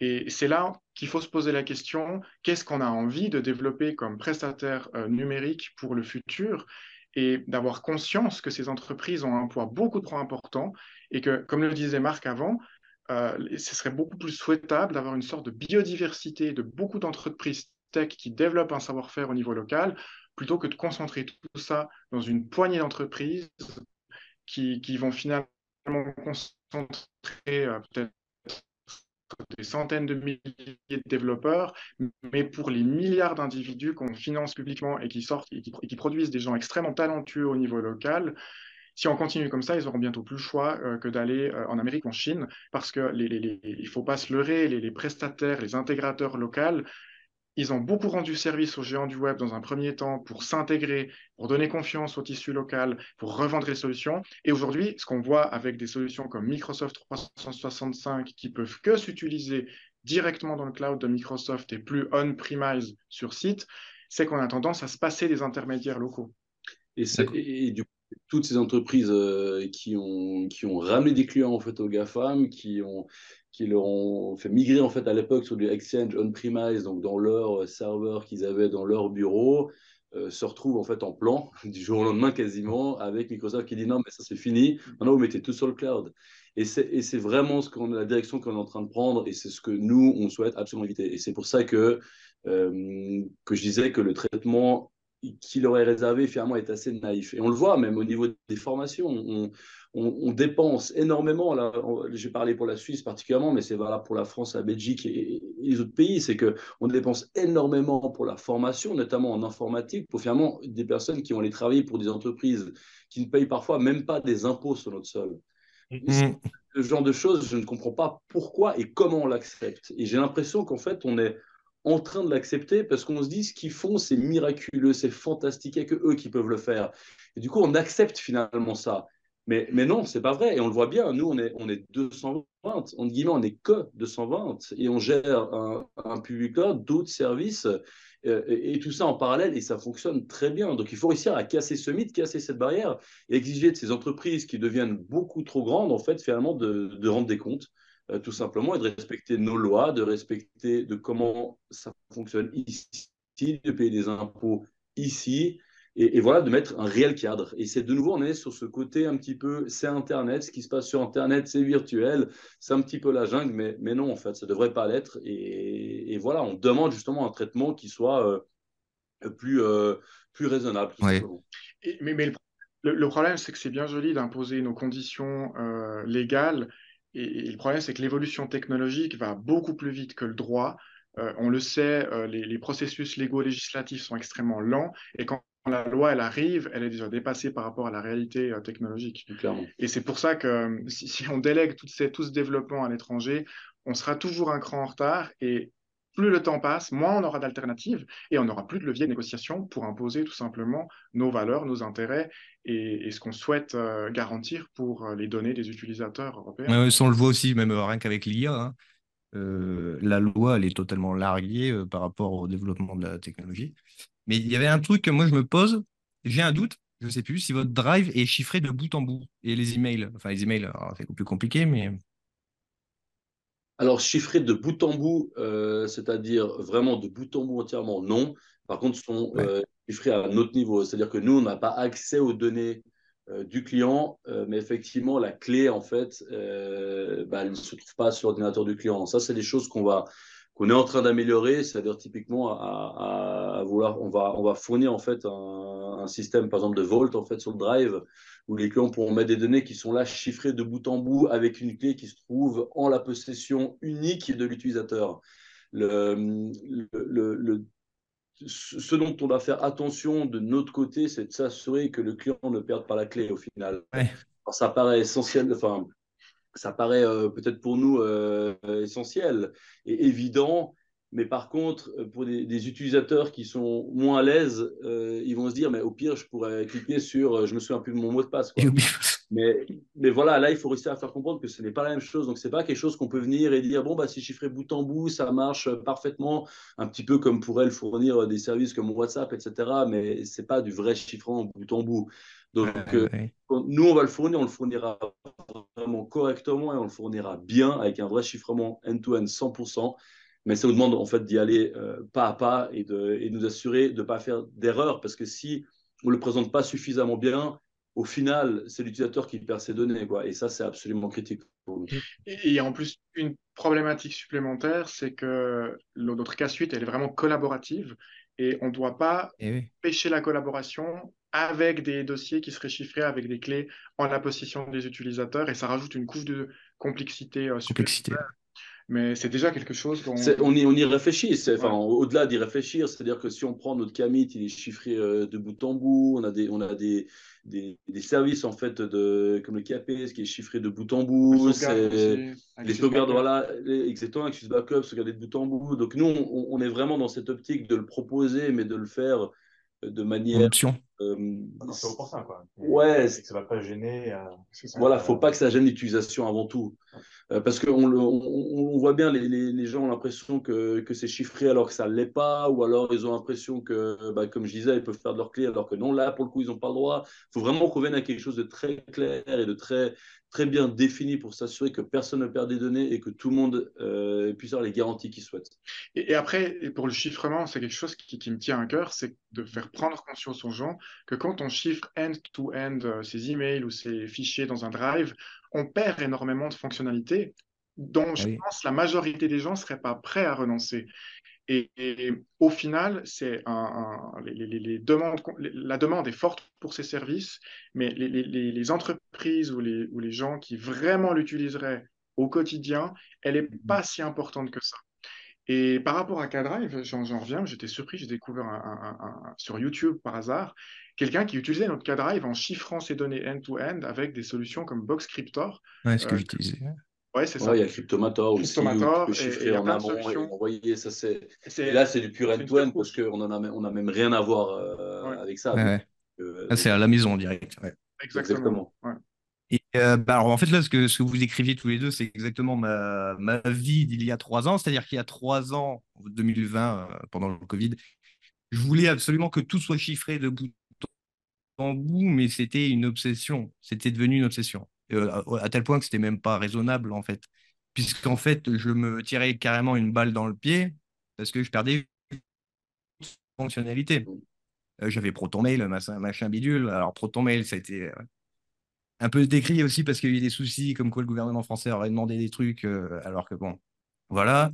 Et c'est là qu'il faut se poser la question, qu'est-ce qu'on a envie de développer comme prestataire euh, numérique pour le futur et d'avoir conscience que ces entreprises ont un poids beaucoup trop important et que, comme le disait Marc avant, euh, ce serait beaucoup plus souhaitable d'avoir une sorte de biodiversité de beaucoup d'entreprises tech qui développent un savoir-faire au niveau local, plutôt que de concentrer tout ça dans une poignée d'entreprises qui, vont finalement concentrer euh, peut-être des centaines de milliers de développeurs, mais pour les milliards d'individus qu'on finance publiquement et qui sortent et qui, produisent des gens extrêmement talentueux au niveau local, si on continue comme ça, ils auront bientôt plus le choix euh, que d'aller euh, en Amérique en Chine, parce que il ne faut pas se leurrer, les, prestataires, les intégrateurs locaux ils ont beaucoup rendu service aux géants du web dans un premier temps pour s'intégrer, pour donner confiance au tissu local, pour revendre les solutions. Et aujourd'hui, ce qu'on voit avec des solutions comme Microsoft 365 qui peuvent que s'utiliser directement dans le cloud de Microsoft et plus on-premise sur site, c'est qu'on a tendance à se passer des intermédiaires locaux. Et, et du coup, toutes ces entreprises euh, qui, ont, ramené des clients en fait aux GAFAM, qui ont leur ont fait migrer en fait à l'époque sur du Exchange on-premise, donc dans leur serveur qu'ils avaient dans leur bureau, euh, se retrouvent en fait en plan du jour au lendemain quasiment avec Microsoft qui dit non mais ça c'est fini, maintenant vous mettez tout sur le cloud. Et c'est vraiment la direction qu'on est en train de prendre et c'est ce que nous on souhaite absolument éviter. Et c'est pour ça que euh, que je disais que le traitement qui leur est réservé finalement est assez naïf. Et on le voit même au niveau des formations. On, on, dépense énormément. Là, j'ai parlé pour la Suisse particulièrement, mais c'est valable pour la France, la Belgique et, les autres pays. C'est qu'on dépense énormément pour la formation, notamment en informatique, pour finalement des personnes qui vont aller travailler pour des entreprises qui ne payent parfois même pas des impôts sur notre sol. Mm-hmm. Ce genre de choses, je ne comprends pas pourquoi et comment on l'accepte. Et j'ai l'impression qu'en fait, on est en train de l'accepter parce qu'on se dit ce qu'ils font, c'est miraculeux, c'est fantastique, a que eux qui peuvent le faire. Et du coup, on accepte finalement ça. Mais, mais non, c'est pas vrai. Et on le voit bien. Nous, on est, on est 220. En guillemets, on n'est que 220. Et on gère un, un public d'autres services. Euh, et, tout ça en parallèle, et ça fonctionne très bien. Donc il faut réussir à casser ce mythe, casser cette barrière, et exiger de ces entreprises qui deviennent beaucoup trop grandes, en fait, finalement, de, de rendre des comptes, euh, tout simplement, et de respecter nos lois, de respecter de comment ça fonctionne ici, de payer des impôts ici, et, voilà, de mettre un réel cadre. Et c'est de nouveau, on est sur ce côté un petit peu, c'est Internet, ce qui se passe sur Internet, c'est virtuel, c'est un petit peu la jungle, mais, mais non, en fait, ça ne devrait pas l'être. Et, voilà, on demande justement un traitement qui soit euh, plus, euh, plus raisonnable. mais, mais le, problème, c'est que c'est bien joli d'imposer nos conditions euh, légales. Et, le problème, c'est que l'évolution technologique va beaucoup plus vite que le droit. on le sait, les, les, processus légaux législatifs sont extrêmement lents. Et quand la loi elle arrive, elle est déjà dépassée par rapport à la réalité euh, technologique. Et c'est pour ça que euh, si, on délègue tout, tout ce développement à l'étranger, on sera toujours un cran en retard et plus le temps passe, moins on aura d'alternatives et on n'aura plus de levier de négociation pour imposer tout simplement nos valeurs, nos intérêts et, ce qu'on souhaite euh, garantir pour les données des utilisateurs européens. on le voit aussi, même rien qu'avec l'IA. Hein. la loi, elle est totalement larguée par rapport au développement de la technologie. Mais il y avait un truc que moi je me pose, j'ai un doute, je ne sais plus si votre drive est chiffré de bout en bout. Et les emails, enfin les emails, c'est plus compliqué, mais. Alors, chiffré de bout en bout, euh, c'est-à-dire vraiment de bout en bout entièrement, non. Par contre, sont euh, chiffrés à notre niveau. C'est-à-dire que nous, on n'a pas accès aux données euh, du client, mais effectivement, la clé, en fait, bah, elle ne se trouve pas sur l'ordinateur du client. Ça, c'est des choses qu'on va, qu'on est en train d'améliorer, c'est-à-dire typiquement à, vouloir, on va, on va fournir en fait un, système, par exemple, de Vault en fait sur le Drive, où les clients pourront mettre des données qui sont là chiffrées de bout en bout avec une clé qui se trouve en la possession unique de l'utilisateur. Le, le, ce dont on doit faire attention de notre côté, c'est de s'assurer que le client ne perde pas la clé au final. Alors, ça paraît essentiel, enfin, ça paraît euh, peut-être pour nous euh, essentiel et évident, mais par contre, euh, pour des, utilisateurs qui sont moins à l'aise, ils vont se dire, mais au pire, je pourrais cliquer sur, je me souviens plus de mon mot de passe. Mais, mais voilà, là, il faut réussir à faire comprendre que ce n'est pas la même chose. Donc, ce n'est pas quelque chose qu'on peut venir et dire, bon, bah, c'est chiffré bout en bout, ça marche parfaitement, un petit peu comme pourrait le fournir des services comme WhatsApp, etc. Mais ce n'est pas du vrai chiffrement bout en bout. Donc, euh, nous, on va le fournir, on le fournira vraiment correctement et on le fournira bien avec un vrai chiffrement end-to-end 100%. Mais ça nous demande en fait d'y aller euh, pas à pas et de et nous assurer de ne pas faire d'erreur parce que si on ne le présente pas suffisamment bien, au final, c'est l'utilisateur qui perd ses données. Quoi. Et ça, c'est absolument critique pour nous. Et, en plus, une problématique supplémentaire, c'est que notre cas suite, elle est vraiment collaborative et on ne doit pas eh pêcher la collaboration avec des dossiers qui seraient chiffrés avec des clés en la possession des utilisateurs et ça rajoute une couche de complexité, euh, complexité. Mais c'est déjà quelque chose qu'on... On y, on y réfléchit, enfin, au-delà d'y réfléchir, c'est-à-dire que si on prend notre commit, il est chiffré euh, de bout en bout, on a des, on a des, des, des services en fait de, comme le KP, ce qui est chiffré de bout en bout, les sauvegardes, voilà, exactement, Access Backup, sauvegarder de bout en bout. Donc nous, on, on, est vraiment dans cette optique de le proposer, mais de le faire de manière. Option. Euh, c'est opportun, quoi. Ouais. C'est que ça va pas gêner. Euh, voilà, faut pas que ça gêne l'utilisation avant tout. Euh, parce qu'on on, voit bien, les, gens ont l'impression que, c'est chiffré alors que ça ne l'est pas, ou alors ils ont l'impression que, bah, comme je disais, ils peuvent faire de leur clé alors que non, là, pour le coup, ils n'ont pas le droit. Il faut vraiment qu'on vienne à quelque chose de très clair et de très, très bien défini pour s'assurer que personne ne perd des données et que tout le monde euh, puisse avoir les garanties qu'il souhaite. Et, après, pour le chiffrement, c'est quelque chose qui, me tient à cœur, c'est de faire prendre conscience aux gens que quand on chiffre end-to-end euh, ses emails ou ses fichiers dans un drive, on perd énormément de fonctionnalités dont je pense la majorité des gens ne seraient pas prêts à renoncer. Et, au final, c'est un, les, demandes, la demande est forte pour ces services, mais les, entreprises ou les, ou les gens qui vraiment l'utiliseraient au quotidien, elle n'est mm-hmm. pas si importante que ça. Et par rapport à K-Drive, j'en reviens, j'étais surpris, j'ai découvert un, sur YouTube par hasard, quelqu'un qui utilisait notre K-Drive en chiffrant ses données end-to-end avec des solutions comme Boxcryptor. Ouais, ce que euh, j'utilisais. Ouais, c'est ça. il y a Cryptomator aussi. Cryptomator, tu peux chiffrer en amont et envoyer. Ça, c'est... Et là, c'est du pur end-to-end parce qu'on n'a a même rien à voir euh, avec ça. Euh, c'est à la maison en direct. Exactement. Et euh, bah, alors, en fait, là, ce que, vous écriviez tous les deux, c'est exactement ma, vie d'il y a trois ans. C'est-à-dire qu'il y a trois ans, 2020, euh, pendant le Covid, je voulais absolument que tout soit chiffré de bout en bout, mais c'était une obsession. C'était devenu une obsession. Euh, à, tel point que c'était même pas raisonnable, en fait. Puisqu'en fait, je me tirais carrément une balle dans le pied parce que je perdais fonctionnalité. J'avais ProtonMail, machin, machin bidule. Alors, ProtonMail, ça a été un peu décrit aussi parce qu'il y a eu des soucis, comme quoi le gouvernement français aurait demandé des trucs, euh, alors que bon, voilà.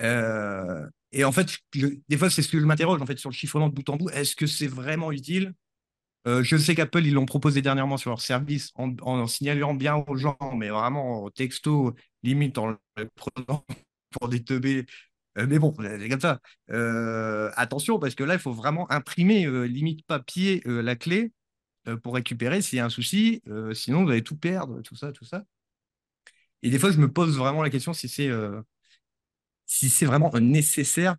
Euh, et en fait, des fois, c'est ce que je m'interroge en fait sur le chiffrement de bout en bout. Est-ce que c'est vraiment utile? Euh, Je sais qu'Apple, ils l'ont proposé dernièrement sur leur service en, signalant bien aux gens, mais vraiment au texto, limite en le prenant pour des teubés. mais bon, c'est comme ça. attention, parce que là, il faut vraiment imprimer, limite papier, la clé pour récupérer s'il y a un souci. Euh, sinon, vous allez tout perdre, tout ça, tout ça. Et des fois, je me pose vraiment la question si c'est euh, si c'est vraiment nécessaire.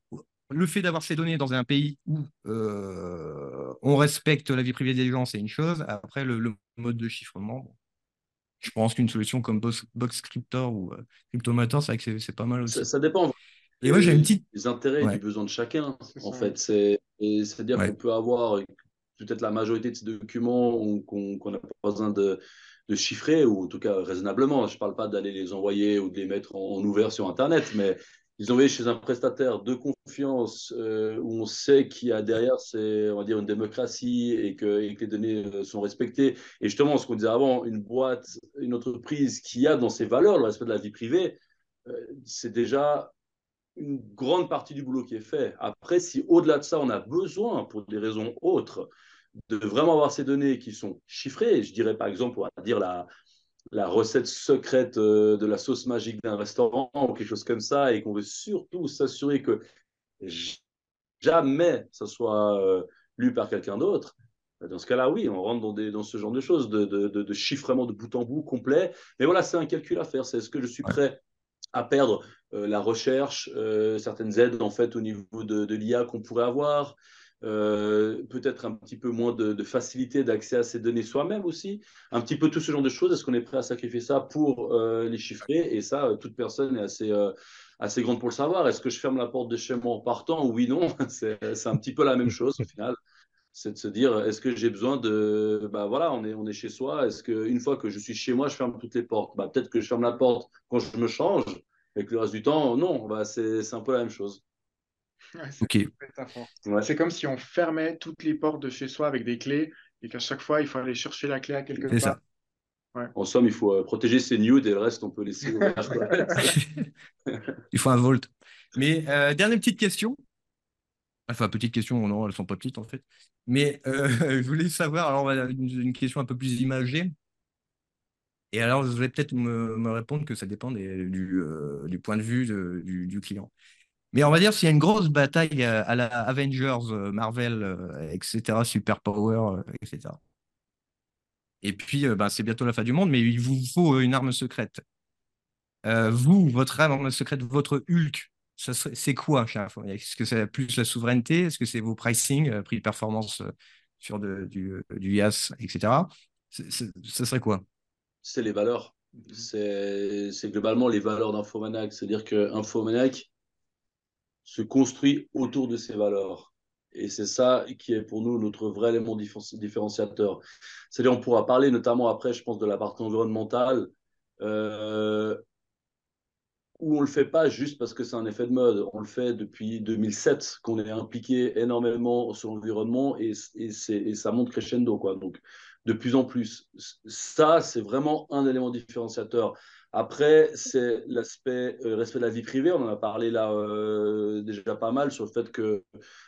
Le fait d'avoir ces données dans un pays où on respecte la vie privée des gens, c'est une chose. Après, le, mode de chiffrement, je pense qu'une solution comme Box, Boxcryptor ou Cryptomator, c'est vrai que c'est pas mal aussi. Ça, dépend. Et moi, j'ai une petite. Les intérêts et du besoin de chacun, en fait. C'est-à-dire qu'on peut avoir peut-être la majorité de ces documents qu'on n'a pas besoin de, chiffrer, ou en tout cas raisonnablement. Je ne parle pas d'aller les envoyer ou de les mettre en, ouvert sur Internet, mais ils envoyer chez un prestataire de confiance euh, où on sait qu'il y a derrière, c'est on va dire une démocratie et que, les données euh, sont respectées. Et justement, ce qu'on disait avant, une boîte, une entreprise qui a dans ses valeurs le respect de la vie privée, euh, c'est déjà une grande partie du boulot qui est fait. Après, si au-delà de ça, on a besoin, pour des raisons autres, de vraiment avoir ces données qui sont chiffrées, je dirais par exemple, on va dire la, la recette secrète euh, de la sauce magique d'un restaurant ou quelque chose comme ça, et qu'on veut surtout s'assurer que jamais ça soit euh, lu par quelqu'un d'autre, dans ce cas-là, oui, on rentre dans, des, dans ce genre de choses, de, de, de, chiffrement de bout en bout complet. Mais voilà, c'est un calcul à faire. C'est est-ce que je suis prêt à perdre euh, la recherche, euh, certaines aides en fait au niveau de l'IA qu'on pourrait avoir, euh, peut-être un petit peu moins de, facilité d'accès à ces données soi-même aussi, un petit peu tout ce genre de choses. Est-ce qu'on est prêt à sacrifier ça pour les chiffrer? Et ça, toute personne est assez, assez grande pour le savoir. Est-ce que je ferme la porte de chez moi en partant? Oui, non. C'est un petit peu la même chose au final. C'est de se dire, est-ce que j'ai besoin de... Bah voilà, on est, on est chez soi. Est-ce qu'une fois que je suis chez moi, je ferme toutes les portes? Bah, Peut-être que je ferme la porte quand je me change et que le reste du temps, non, bah, c'est un peu la même chose. C'est comme si on fermait toutes les portes de chez soi avec des clés et qu'à chaque fois, il faut aller chercher la clé à quelque part. Ça. En somme, il faut euh, protéger ses nudes et le reste, on peut laisser il faut un volt. Mais euh, dernière petite question. Enfin, petite question, non, elles sont pas petites en fait. Mais euh, je voulais savoir, alors une, une question un peu plus imagée. Et alors, vous allez peut-être me, répondre que ça dépend du, du, point de vue du, du, client. Mais on va dire s'il y a une grosse bataille à, la Avengers, Marvel, etc., Super Power, etc. Et puis, ben, c'est bientôt la fin du monde, mais il vous faut une arme secrète. vous, votre arme secrète, votre Hulk, c'est quoi Est-ce que c'est plus la souveraineté? Est-ce que c'est vos pricing, prix de performance sur du, du IAS, etc. Ce serait quoi? C'est les valeurs. C'est globalement les valeurs d'Infomaniac. C'est-à-dire qu'Infomaniac se construit autour de ses valeurs. Et c'est ça qui est pour nous notre vrai élément différenciateur. C'est-à-dire, on pourra parler notamment après, je pense, de la partie environnementale. Euh, où on ne le fait pas juste parce que c'est un effet de mode. On le fait depuis 2007, qu'on est impliqué énormément sur l'environnement et, et, ça monte crescendo. Quoi. Donc, de plus en plus. Ça, c'est vraiment un élément différenciateur. Après, c'est l'aspect euh, respect de la vie privée. On en a parlé là euh, déjà pas mal sur le fait que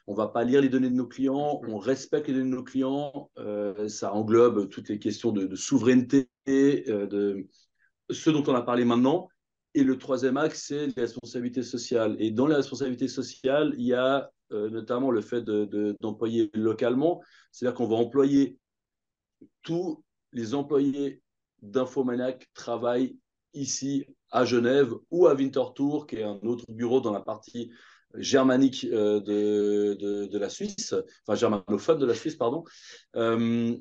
on va pas lire les données de nos clients, on respecte les données de nos clients. Euh, ça englobe toutes les questions de, de souveraineté, de ce dont on a parlé maintenant. Et le troisième axe, c'est les responsabilités sociales. Et dans les responsabilités sociales, il y a notamment le fait d'employer de, localement. C'est-à-dire qu'on va employer tous les employés d'Infomaniac travaillent ici à Genève ou à Winterthur, qui est un autre bureau dans la partie germanique euh, de, de, la Suisse, enfin germanophone de la Suisse, pardon. Euh,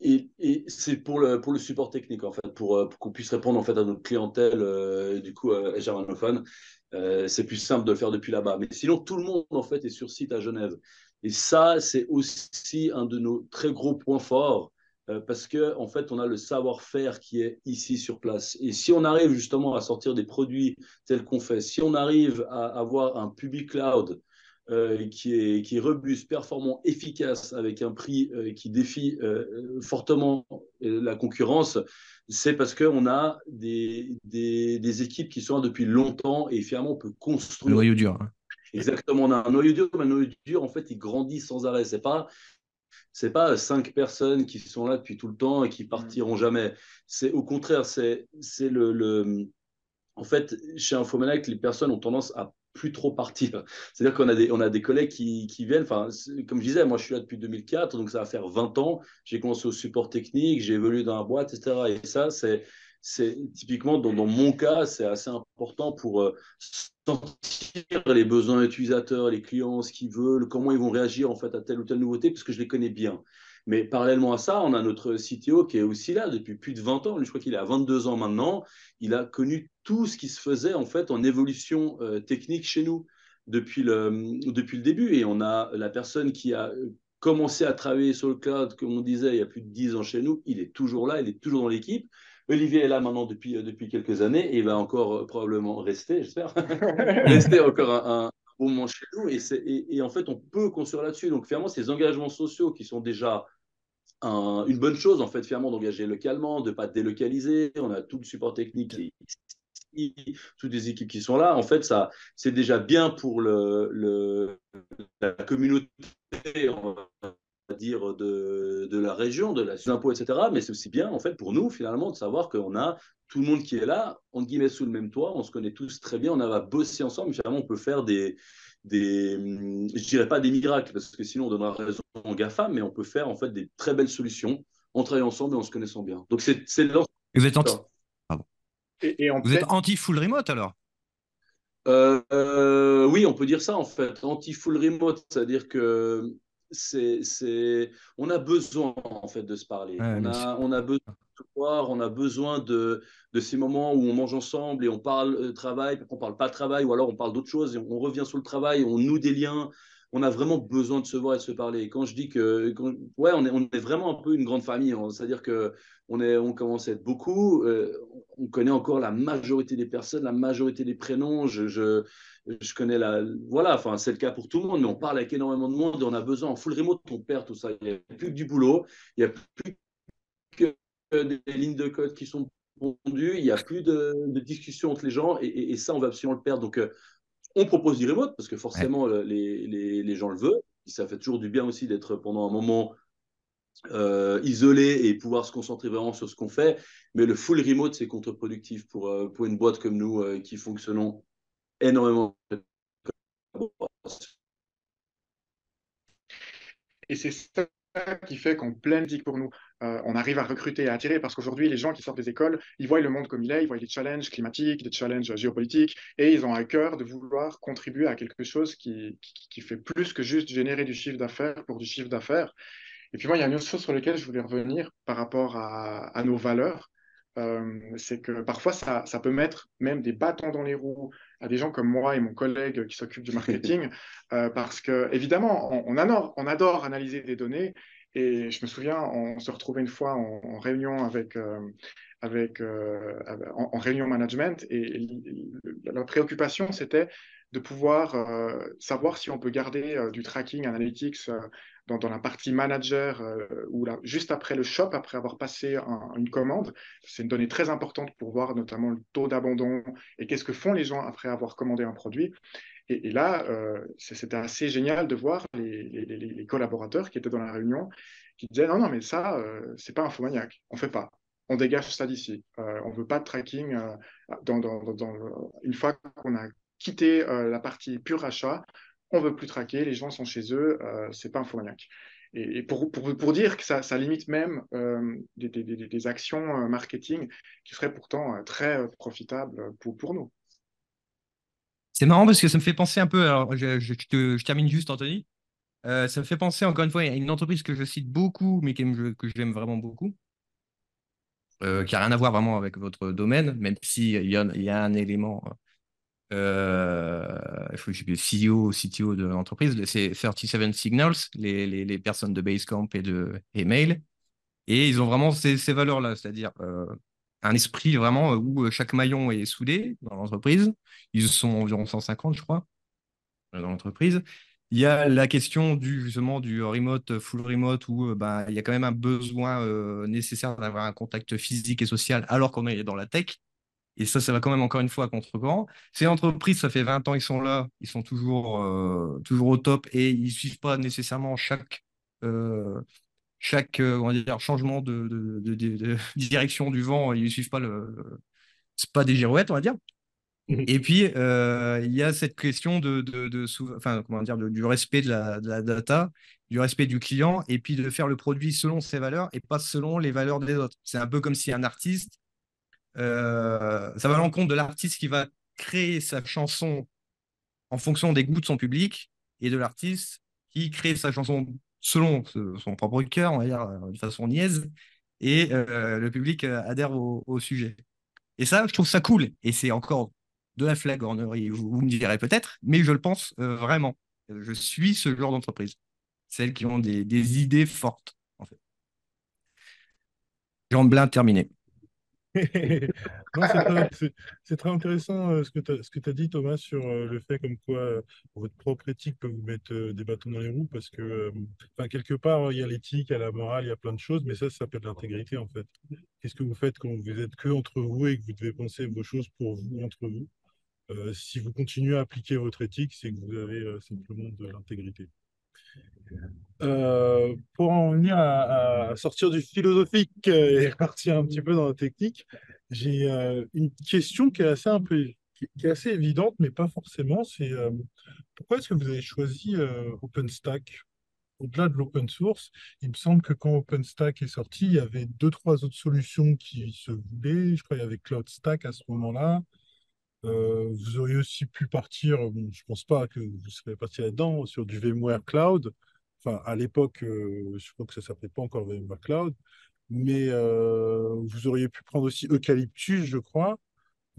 et, c'est pour le, pour le support technique, en fait, pour, qu'on puisse répondre en fait, à notre clientèle, du coup, germanophone. c'est plus simple de le faire depuis là-bas. Mais sinon, tout le monde, en fait, est sur site à Genève. Et ça, c'est aussi un de nos très gros points forts euh, parce que en fait, on a le savoir-faire qui est ici sur place. Et si on arrive justement à sortir des produits tels qu'on fait, si on arrive à avoir un public cloud euh, qui, est, qui est robuste, performant, efficace, avec un prix euh, qui défie fortement la concurrence, c'est parce qu'on a des, des, des, équipes qui sont là depuis longtemps et finalement on peut construire. Le noyau dur. Hein. Exactement, on a un noyau dur, mais un noyau dur, en fait, il grandit sans arrêt. C'est pas c'est pas cinq personnes qui sont là depuis tout le temps et qui partiront jamais. C'est au contraire, c'est le, le, en fait chez Infomaniac, les personnes ont tendance à plus trop partir. C'est-à-dire qu'on a des a des collègues qui, qui viennent. Comme je disais, moi je suis là depuis 2004, donc ça va faire 20 ans. J'ai commencé au support technique, j'ai évolué dans la boîte, etc. Et ça, c'est c'est typiquement dans, mon cas, c'est assez important pour euh, sentir les besoins utilisateurs, les clients, ce qu'ils veulent, comment ils vont réagir en fait à telle ou telle nouveauté, parce que je les connais bien. Mais parallèlement à ça, on a notre CTO qui est aussi là depuis plus de 20 ans. je crois qu'il a 22 ans maintenant. Il a connu tout ce qui se faisait en fait en évolution euh, technique chez nous depuis le, depuis le début. Et on a la personne qui a commencé à travailler sur le cloud, comme on disait, il y a plus de 10 ans chez nous. Il est toujours là, il est toujours dans l'équipe. Olivier est là maintenant depuis, euh, depuis quelques années et il va encore euh, probablement rester, j'espère, rester encore un, bon moment chez nous. Et, et, et, en fait, on peut construire là-dessus. Donc, finalement, ces engagements sociaux qui sont déjà une bonne chose, en fait, finalement, d'engager localement, de ne pas délocaliser. On a tout le support technique toutes les équipes qui sont là, en fait, ça, c'est déjà bien pour le, le, la communauté, dire de, de, la région, de la impôt, etc. Mais c'est aussi bien en fait pour nous finalement de savoir qu'on a tout le monde qui est là, entre guillemets sous le même toit, on se connaît tous très bien, on a bossé ensemble. Finalement, on peut faire des, des, je dirais pas des miracles parce que sinon on donnera raison aux GAFA, mais on peut faire en fait des très belles solutions en travaillant ensemble et en se connaissant bien. Donc c'est c'est Vous êtes anti, et, Vous êtes anti full remote alors? Euh, euh, oui, on peut dire ça en fait, anti full remote, c'est-à-dire que c'est, on a besoin en fait de se parler. on, a, on, a, besoin de voir, on a besoin de, de, ces moments où on mange ensemble et on parle euh, travail, on parle pas travail, ou alors on parle d'autre chose et on, revient sur le travail, on noue des liens. On a vraiment besoin de se voir et de se parler. Quand je dis que, ouais, on est, vraiment un peu une grande famille. Hein. C'est-à-dire que on, est, on commence à être beaucoup. Euh, on connaît encore la majorité des personnes, la majorité des prénoms. Je, je, je connais la. Voilà, enfin, c'est le cas pour tout le monde, mais on parle avec énormément de monde on a besoin en full remote, on perd tout ça. Il n'y a plus que du boulot, il n'y a plus que des lignes de code qui sont il n'y a plus de, de discussion entre les gens et, ça, on va absolument le perdre. Donc, euh, on propose du remote parce que forcément, les, les, les, gens le veulent. Ça fait toujours du bien aussi d'être pendant un moment euh, isolé et pouvoir se concentrer vraiment sur ce qu'on fait. Mais le full remote, c'est contre-productif pour, euh, pour une boîte comme nous qui fonctionnons énormément. Et c'est ça qui fait qu'en pleine digue pour nous, euh, on arrive à recruter et à attirer parce qu'aujourd'hui, les gens qui sortent des écoles, ils voient le monde comme il est, ils voient les challenges climatiques, des challenges géopolitiques et ils ont à cœur de vouloir contribuer à quelque chose qui, qui, fait plus que juste générer du chiffre d'affaires pour du chiffre d'affaires. Et puis moi, il y a une autre chose sur laquelle je voulais revenir par rapport à, à nos valeurs. Euh, c'est que parfois ça, ça, peut mettre même des bâtons dans les roues à des gens comme moi et mon collègue qui s'occupe du marketing, euh, parce que évidemment, on, adore, on, adore, analyser des données. Et je me souviens, on se retrouvait une fois en, réunion avec, euh, avec en, réunion management, et la préoccupation c'était de pouvoir savoir si on peut garder du tracking analytics dans, la partie manager euh, ou juste après le shop, après avoir passé une commande. C'est une donnée très importante pour voir notamment le taux d'abandon et qu'est-ce que font les gens après avoir commandé un produit. Et, là, euh, c'était assez génial de voir les, collaborateurs qui étaient dans la réunion qui disaient non, non, mais ça, euh, c'est pas un faux maniaque, on fait pas. On dégage ça d'ici. on ne veut pas de tracking. Dans, une fois qu'on a quitté la partie pure achat, on veut plus traquer, les gens sont chez eux, euh, c'est pas infomaniaque. Et, et pour, pour, dire que ça, limite même euh, des, actions euh, marketing qui seraient pourtant très profitables pour, pour nous. C'est marrant parce que ça me fait penser un peu, alors je, je, termine juste Anthony, ça me fait penser encore une fois à une entreprise que je cite beaucoup, mais que j'aime vraiment beaucoup, qui n'a rien à voir vraiment avec votre domaine, même s'il y, y a un élément euh, je suis CEO, CTO de l'entreprise, c'est 37 Signals, les, les, les, personnes de Basecamp et de Email. Et ils ont vraiment ces, valeurs-là, c'est-à-dire euh, un esprit vraiment où chaque maillon est soudé dans l'entreprise. Ils sont environ 150, je crois, dans l'entreprise. Il y a la question du, justement du remote, full remote, où bah, il y a quand même un besoin euh, nécessaire d'avoir un contact physique et social alors qu'on est dans la tech. Et ça, ça va quand même encore une fois à contre-courant. Ces entreprises, ça fait 20 ans, ils sont là, ils sont toujours, euh, toujours au top et ils ne suivent pas nécessairement chaque, euh, chaque euh, on va dire, changement de, de, de, direction du vent. Ils ne suivent pas le. C'est pas des girouettes, on va dire. Mmh. Et puis, il y a cette question de, de, enfin, comment dire, du respect la, de la, data, du respect du client, et puis de faire le produit selon ses valeurs et pas selon les valeurs des autres. C'est un peu comme si un artiste, euh, ça va à l'encontre de l'artiste qui va créer sa chanson en fonction des goûts de son public et de l'artiste qui crée sa chanson selon son propre cœur, on va dire, euh, de façon niaise, et euh, le public adhère au, sujet. Et ça, je trouve ça cool. Et c'est encore de la flagornerie, vous, vous me direz peut-être, mais je le pense vraiment. Je suis ce genre d'entreprise. Celles qui ont des, idées fortes, en fait. Jean Blin, terminé. C'est très, intéressant euh, ce que tu as, dit, Thomas, sur euh, le fait comme quoi euh, votre propre éthique peut vous mettre des bâtons dans les roues, parce que, quelque part, il y a l'éthique, il y a la morale, il y a plein de choses, mais ça, ça s'appelle l'intégrité, en fait. Qu'est-ce que vous faites quand vous êtes que entre vous et que vous devez penser vos choses pour vous, entre vous? Si vous continuez à appliquer votre éthique, c'est que vous avez simplement de l'intégrité. Euh, pour en venir à, sortir du philosophique et partir un petit peu dans la technique, j'ai euh, une question qui est assez un peu qui est assez évidente, mais pas forcément. C'est euh, pourquoi est-ce que vous avez choisi OpenStack? Au-delà de l'open source Il me semble que quand OpenStack est sorti, il y avait deux trois autres solutions qui se voulaient. Je crois qu'il y avait CloudStack à ce moment-là. vous auriez aussi pu partir, je ne pense pas que vous serez parti là-dedans, sur du VMware Cloud. Enfin, à l'époque, euh, je crois que ça ne s'appelait pas encore VMware Cloud, mais euh, vous auriez pu prendre aussi Eucalyptus, je crois.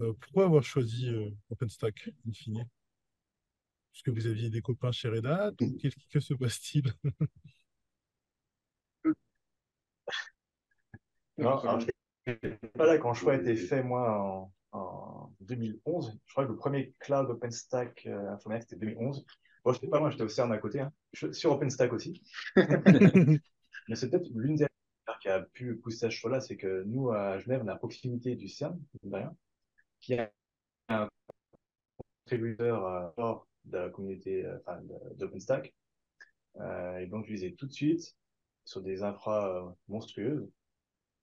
Euh, pourquoi avoir choisi OpenStack, in fine? Parce que vous aviez des copains chez Red Hat que, se passe-t-il? Non, pas là quand le choix a été fait, moi, en, 2011. Je crois que le premier cloud OpenStack informatique, c'était 2011. Bon, je pas moi, j'étais au CERN à côté, hein. sur OpenStack aussi. Mais c'est peut-être l'une des qui a pu pousser ce choix-là, c'est que nous, à Genève, on est à proximité du CERN, qui est un contributeur fort euh, de la communauté euh, enfin, d'OpenStack. Euh, et donc, je lisais tout de suite sur des infras monstrueuses.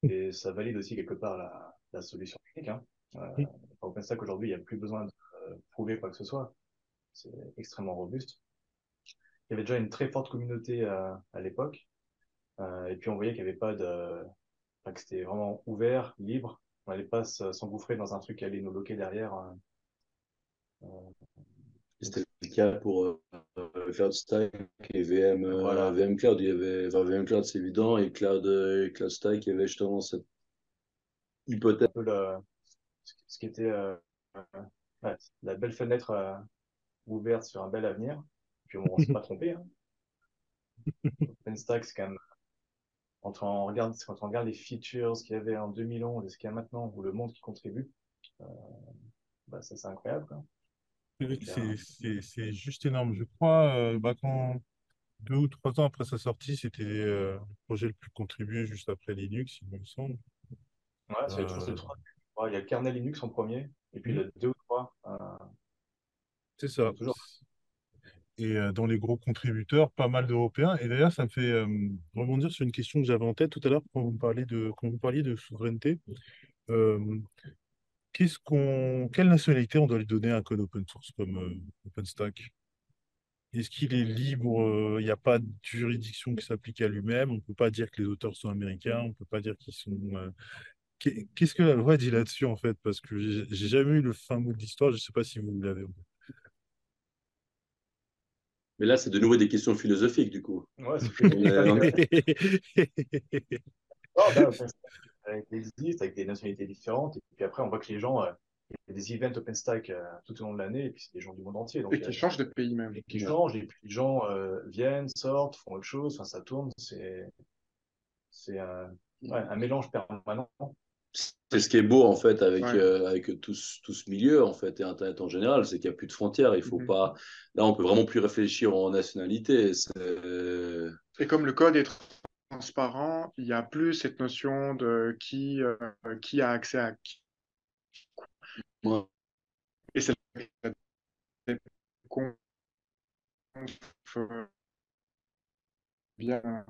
Et ça valide aussi quelque part la, la solution technique. Hein. OpenStack, aujourd'hui, il n'y a plus besoin de prouver quoi que ce soit c'est extrêmement robuste. Il y avait déjà une très forte communauté à, à l'époque. Euh, et puis on voyait qu'il n'y avait pas de. Enfin, que c'était vraiment ouvert, libre. On n'allait pas s'engouffrer dans un truc qui allait nous bloquer derrière. Hein. Euh, c'était le cas pour euh, CloudStack et VM, euh, voilà. VM Cloud. Il y avait, enfin, VM Cloud, c'est évident, et Cloud, euh, CloudStack, il y avait justement cette hypothèse. Un peu le, ce qui était la belle fenêtre ouverte sur un bel avenir. Puis on ne s'est pas trompé. Hein. OpenStack, c'est quand même. Quand on, regarde, quand on regarde les features qu'il y avait en 2011 et ce qu'il y a maintenant, ou le monde qui contribue, euh, bah, ça c'est incroyable. C'est juste énorme. Je crois, euh, bah, quand deux ou trois ans après sa sortie, c'était euh, le projet le plus contribué juste après Linux, il me semble. Ouais, c'est euh... trois. il y a le kernel Linux en premier, et puis il y a deux. C'est ça. Et euh, dans les gros contributeurs, pas mal d'Européens. Et d'ailleurs, ça me fait euh, rebondir sur une question que j'avais en tête tout à l'heure quand vous parliez de, quand vous parliez de souveraineté. Euh, qu'est-ce qu'on, quelle nationalité on doit lui donner à un code open source comme OpenStack? Est-ce qu'il est libre Il n'y a pas de juridiction qui s'applique à lui-même? On ne peut pas dire que les auteurs sont américains. On ne peut pas dire qu'ils sont. Qu'est-ce que la loi dit là-dessus en fait? Parce que j'ai jamais eu le fin mot de l'histoire. Je ne sais pas si vous l'avez. Mais là, c'est de nouveau des questions philosophiques, du coup. Ouais, là, OpenStack, avec des listes, avec des nationalités différentes. Et puis après, on voit que les gens, euh, il y a des events OpenStack euh, tout au long de l'année, et puis c'est des gens du monde entier. Donc, Et qui euh, change de pays même. et qui changent, et puis les gens euh, viennent, sortent, font autre chose, enfin, ça tourne. C'est c'est un, ouais, un mélange permanent. C'est ce qui est beau en fait avec, Ouais. euh, avec tout, ce- tout ce milieu en fait et Internet en général, c'est qu'il n'y a plus de frontières. Il faut Mhm. pas. Là, on peut vraiment plus réfléchir en nationalité. Et comme le code est transparent, il n'y a plus cette notion de qui, euh, qui a accès à qui. Ouais. Et c'est qu'on euh, bien.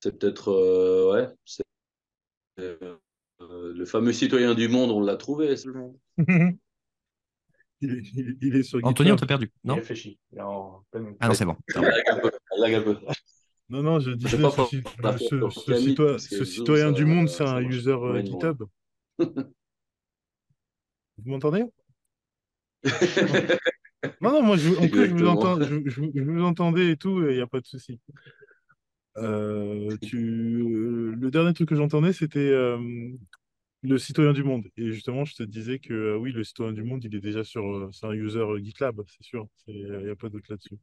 C'est peut-être euh, ouais. Euh, euh, le fameux citoyen du monde, on l'a trouvé. il, est, il il sur Anthony, on t'a perdu. Il Non réfléchit. Il en Ah non, c'est bon. Non, non, je disais, pas ce, ce- ce Camille, citoyen, ce citoyen ça- du monde, ça c'est un user euh. GitHub. Vous m'entendez? Non, non, moi, je, en plus, je vous, Exactement. entends, je, je vous- je vous entendais et tout, il n'y a pas de souci. Euh, tu, euh, le dernier truc que j'entendais, c'était euh, le citoyen du monde. Et justement, je te disais que euh, oui, le citoyen du monde, il est déjà sur, euh, c'est un user GitLab, c'est sûr. Il n'y a pas d'autre là-dessus.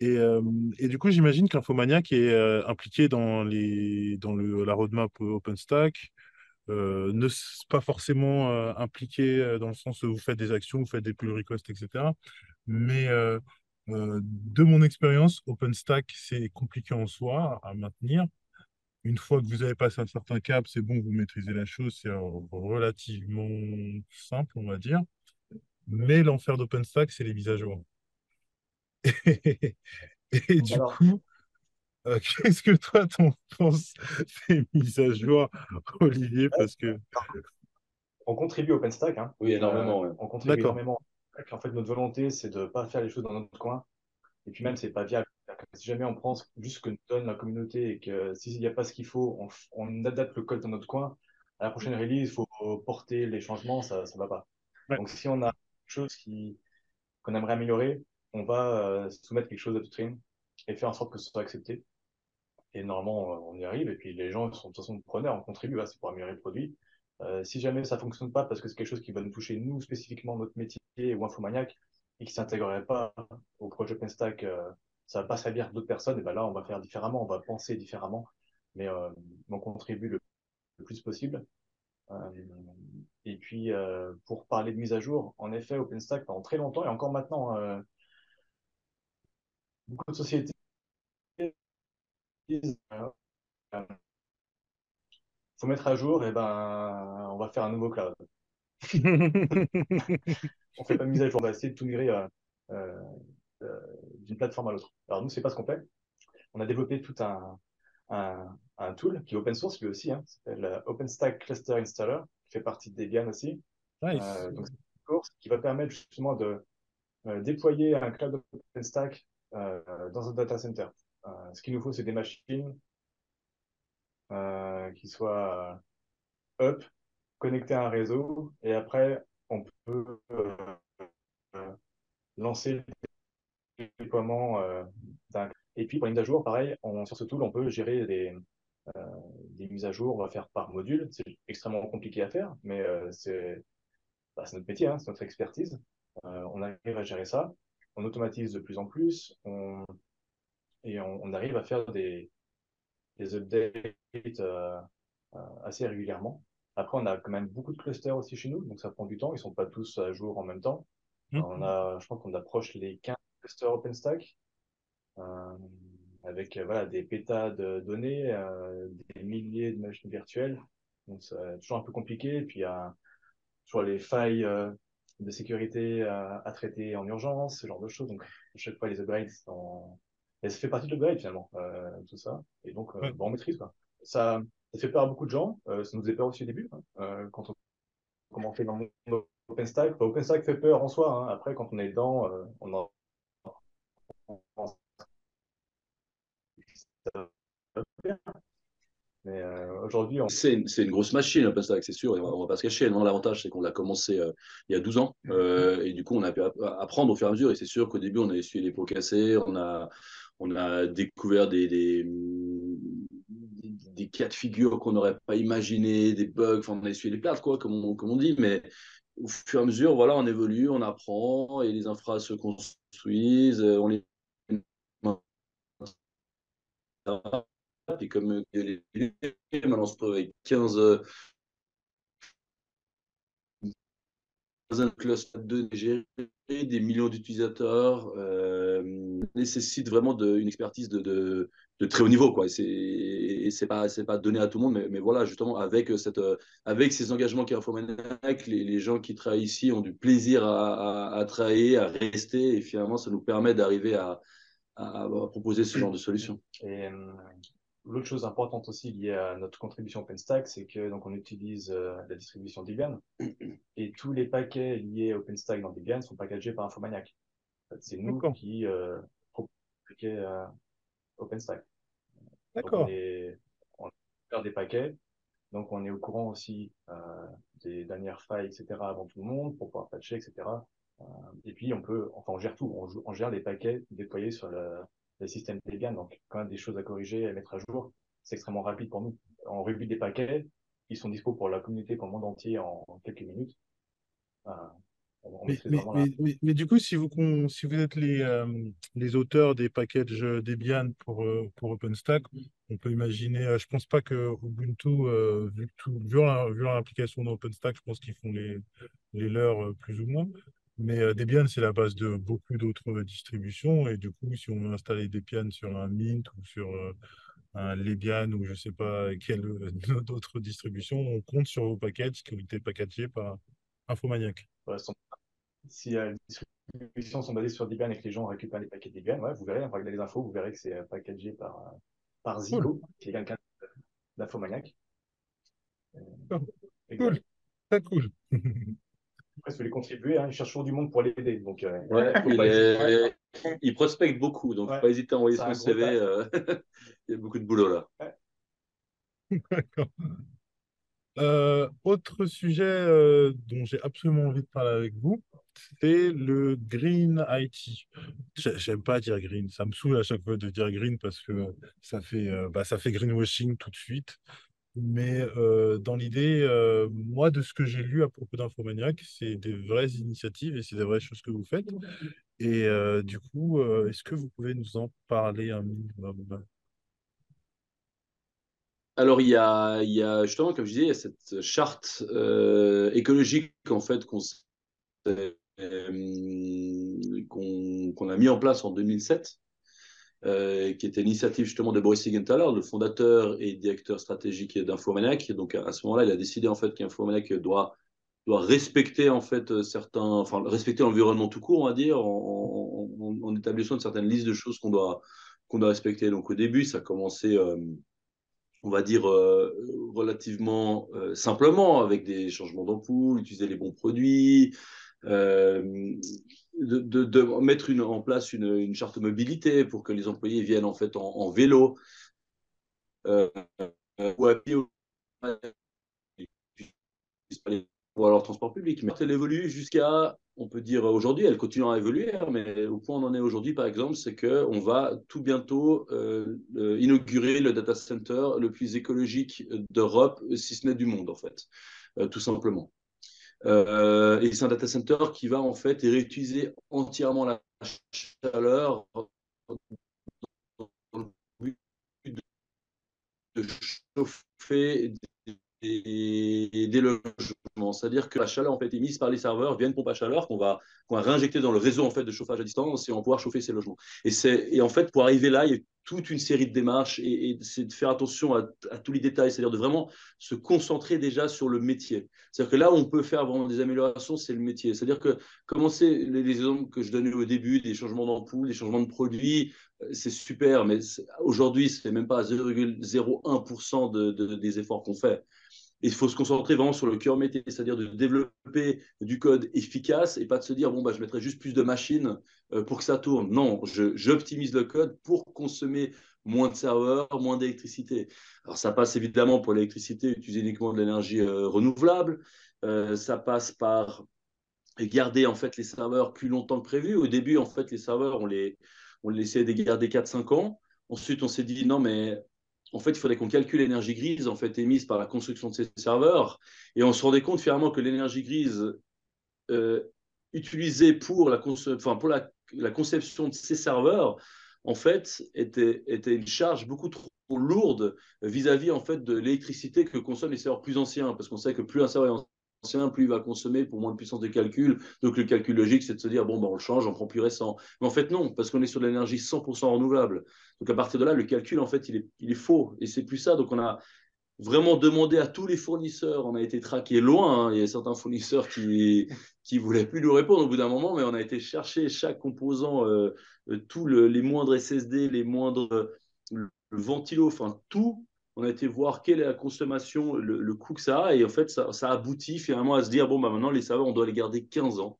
Et, euh, et du coup, j'imagine qu'Infomaniac est impliqué dans, les, dans le, la roadmap OpenStack, ne pas forcément impliqué dans le sens où vous faites des actions, vous faites des pull requests, etc. Mais euh, de mon expérience, OpenStack, c'est compliqué en soi à maintenir. Une fois que vous avez passé un certain cap, c'est bon, vous maîtrisez la chose, c'est euh, relativement simple, on va dire. Mais l'enfer d'OpenStack, c'est les mises à jour. Et du Alors- coup, euh, qu'est-ce que toi, t'en penses des mises à jour, Olivier? Parce que On contribue OpenStack. Hein. Oui, énormément. Euh, ouais. on contribue énormément. En fait, notre volonté, c'est de ne pas faire les choses dans notre coin. Et puis même, c'est pas viable. Si jamais on prend juste ce que nous donne la communauté et que s'il n'y a pas ce qu'il faut, on, adapte le code dans notre coin, à la prochaine release, il faut porter les changements, ça ne va pas. Ouais. Donc si on a quelque chose qu'on aimerait améliorer, on va euh, soumettre quelque chose upstream et faire en sorte que ce soit accepté. Et normalement, on y arrive. Et puis les gens sont de toute façon preneurs, on contribue, hein, c'est pour améliorer le produit. Euh, si jamais ça fonctionne pas parce que c'est quelque chose qui va nous toucher nous spécifiquement notre métier ou Infomaniac et qui s'intégrerait pas au projet OpenStack, euh, ça va pas servir d'autres personnes. Et ben là, on va faire différemment, on va penser différemment, mais euh, on contribue le, le plus possible. Euh, et puis euh, pour parler de mise à jour, en effet, OpenStack pendant très longtemps et encore maintenant, beaucoup de sociétés faut mettre à jour, et ben on va faire un nouveau cloud. on fait pas de mise à jour, on va essayer de tout migrer euh, euh, euh, d'une plateforme à l'autre. Alors nous, c'est pas ce qu'on fait. On a développé tout un, un, un tool qui est open source lui aussi, hein, s'appelle OpenStack Cluster Installer, qui fait partie de Debian aussi. Nice. Euh, donc c'est une course qui va permettre justement de déployer un cloud OpenStack dans un data center. Ce qu'il nous faut, c'est des machines euh, qui soient euh, up, connectées à un réseau, et après, on peut euh, lancer le déploiement d'un. Et puis, pour les mises à jour, pareil, sur ce tool, on peut gérer des, des mises à jour, on faire par module. C'est extrêmement compliqué à faire, mais c'est bah, notre métier, hein, c'est notre expertise. On arrive à gérer ça, on automatise de plus en plus, on, et on arrive à faire des, des updates euh, euh, assez régulièrement. Après, on a quand même beaucoup de clusters aussi chez nous, donc ça prend du temps. Ils sont pas tous à jour en même temps. Mhm. On a, je pense qu'on approche les 15 clusters OpenStack euh, avec voilà, des pétas de données, euh, des milliers de machines virtuelles. Donc, c'est toujours un peu compliqué. Et puis, il y a toujours les failles euh, de sécurité à, à traiter en urgence, ce genre de choses. Donc, à chaque fois, les upgrades sont... Et ça fait partie de l'upgrade, finalement, euh, tout ça. Et donc, euh, Ouais. bon, on maîtrise, quoi. Ça, ça fait peur à beaucoup de gens. Euh, ça nous faisait peur aussi au début, hein, quand on commençait dans le monde OpenStack. Enfin, OpenStack fait peur en soi. hein. Après, quand on est dedans, euh, on en... Mais euh, aujourd'hui, on... c'est une, une, grosse machine, OpenStack, c'est sûr. on ne va pas se cacher. L'avantage, c'est qu'on l'a commencé euh, il y a 12 ans. Euh, et du coup, on a pu apprendre au fur et à mesure. Et c'est sûr qu'au début, on a essuyé les pots cassés. On a, on a découvert des, des, cas de figure qu'on n'aurait pas imaginé, des bugs. On a essuyé les plates, quoi, comme on, comme on dit. Mais au fur et à mesure, voilà, on évolue, on apprend. Et les infras se construisent. On les et comme les maintenant se avec 15 cluster de gérer des millions d'utilisateurs euh, nécessite vraiment de, une expertise de, de, de, très haut niveau quoi. Et c'est pas c'est pas donné à tout le monde mais, mais, voilà justement avec cette avec ces engagements qui Infomaniac les, les gens qui travaillent ici ont du plaisir à, à, à, travailler à rester et finalement ça nous permet d'arriver à, à, proposer ce genre de solution. Et euh, L'autre chose importante aussi liée à notre contribution OpenStack, c'est que donc on utilise euh, la distribution Debian et tous les paquets liés à OpenStack dans Debian sont packagés par Infomaniac. c'est nous qui euh, proposons euh, OpenStack. D'accord. On, on des paquets, donc on est au courant aussi euh, des dernières failles, etc. avant tout le monde pour pouvoir patcher, etc. Euh, et puis on peut, enfin on gère tout, on, on gère les paquets déployés sur le les systèmes Debian. Donc, quand même des choses à corriger, à mettre à jour, c'est extrêmement rapide pour nous. On rebute des paquets, ils sont dispo pour la communauté, pour le monde entier en, quelques minutes. Mais, du coup, si vous, si vous êtes les, euh, les auteurs des packages Debian pour, euh, pour OpenStack, on peut imaginer, euh, je pense pas que Ubuntu, vu, tout, vu, leur, implication dans OpenStack, je pense qu'ils font les, les leurs plus ou moins. Mais euh, Debian, c'est la base de beaucoup d'autres distributions. Et du coup, si on veut installer Debian sur un Mint ou sur euh, un Debian ou je ne sais pas quelle euh, autre distribution, on compte sur vos packages qui ont été packagés par Infomaniac. si les distributions sont basées sur Debian et que les gens récupèrent les paquets Debian, ouais, vous verrez, regardez les infos, vous verrez que c'est packagé par, par Zico, qui est quelqu'un d'Infomaniac. Cool. Très cool. Après, si vous contribuer, hein, il cherche toujours du monde pour l'aider. Donc, euh, ouais, il, prospecte beaucoup, donc ouais. pas hésiter à envoyer son CV. Euh, il y a beaucoup de boulot là. D'accord. Euh, autre sujet euh, dont j'ai absolument envie de parler avec vous, c'est le green IT. J'aime pas dire green, ça me saoule à chaque fois de dire green parce que ça fait, euh, bah, ça fait greenwashing tout de suite. Mais dans l'idée, moi, de ce que j'ai lu à propos d'Infomaniac, c'est des vraies initiatives et c'est des vraies choses que vous faites. Et du coup, est-ce que vous pouvez nous en parler un minimum? Alors, il y, a, il y a justement, comme je disais, il y a cette charte écologique en fait qu'on qu'on a mis en place en 2007 euh, qui était l'initiative justement de Boris Siegenthaler, le fondateur et directeur stratégique d'Infomaniac. Donc à ce moment-là, il a décidé en fait qu'Infomaniac doit doit respecter en fait enfin respecter l'environnement tout court, on va dire, en, établissant une certaine liste de choses qu'on doit qu'on doit respecter. Donc au début, ça a commencé, euh, on va dire euh, relativement euh, simplement avec des changements d'ampoule, utiliser les bons produits. Euh, de, mettre en place une, charte mobilité pour que les employés viennent en fait en, vélo ou à pied ou alors transport public. Mais elle évolue jusqu'à, on peut dire aujourd'hui, elle continue à évoluer, hein, mais au point où on en est aujourd'hui, par exemple, c'est qu'on va tout bientôt euh, euh, inaugurer le data center le plus écologique d'Europe, si ce n'est du monde, en fait, euh, tout simplement. Et c'est un data center qui va en fait réutiliser entièrement la chaleur de chauffer des, logements. C'est-à-dire que la chaleur en fait émise par les serveurs vient une pompe à chaleur qu'on va, qu'on va réinjecter dans le réseau en fait de chauffage à distance et on va pouvoir chauffer ces logements. Et, et en fait, pour arriver là, il y a toute une série de démarches et, c'est de faire attention à, tous les détails, c'est-à-dire de vraiment se concentrer déjà sur le métier. C'est-à-dire que là où on peut faire vraiment des améliorations, c'est le métier. C'est-à-dire que commencer les, les exemples que je donnais au début, des changements d'ampoule, des changements de produits, euh, c'est super, mais aujourd'hui, c'est même pas 0,01% de, de, des efforts qu'on fait il faut se concentrer vraiment sur le cœur métier, c'est-à-dire de développer du code efficace et pas de se dire, bon, bah, je mettrai juste plus de machines euh, pour que ça tourne. Non, j'optimise le code pour consommer moins de serveurs, moins d'électricité. Alors ça passe évidemment pour l'électricité, utiliser uniquement de l'énergie renouvelable. ça passe par garder en fait les serveurs plus longtemps que prévu. Au début, en fait, les serveurs, on les, on les de garder 4-5 ans. Ensuite, on s'est dit non, mais en fait, il faudrait qu'on calcule l'énergie grise en fait émise par la construction de ces serveurs. Et on se rendait compte finalement que l'énergie grise euh, utilisée pour, la, conception de ces serveurs, en fait, était, était une charge beaucoup trop lourde vis-à-vis en fait de l'électricité que consomment les serveurs plus anciens, parce qu'on sait que plus un serveur est plus il va consommer pour moins de puissance de calcul. Donc le calcul logique, c'est de se dire, bon, ben, on le change, on prend plus récent. Mais en fait, non, parce qu'on est sur de l'énergie 100% renouvelable. Donc à partir de là, le calcul, en fait, il est, faux. Et c'est plus ça. Donc on a vraiment demandé à tous les fournisseurs, on a été traqué loin, hein. il y a certains fournisseurs qui qui voulaient plus nous répondre au bout d'un moment, mais on a été chercher chaque composant, euh, euh, tous les moindres SSD, les moindres le ventilo, enfin tout on a été voir quelle est la consommation, le, coût que ça a, et en fait, ça, aboutit finalement à se dire, bon, bah, maintenant, les serveurs, on doit les garder 15 ans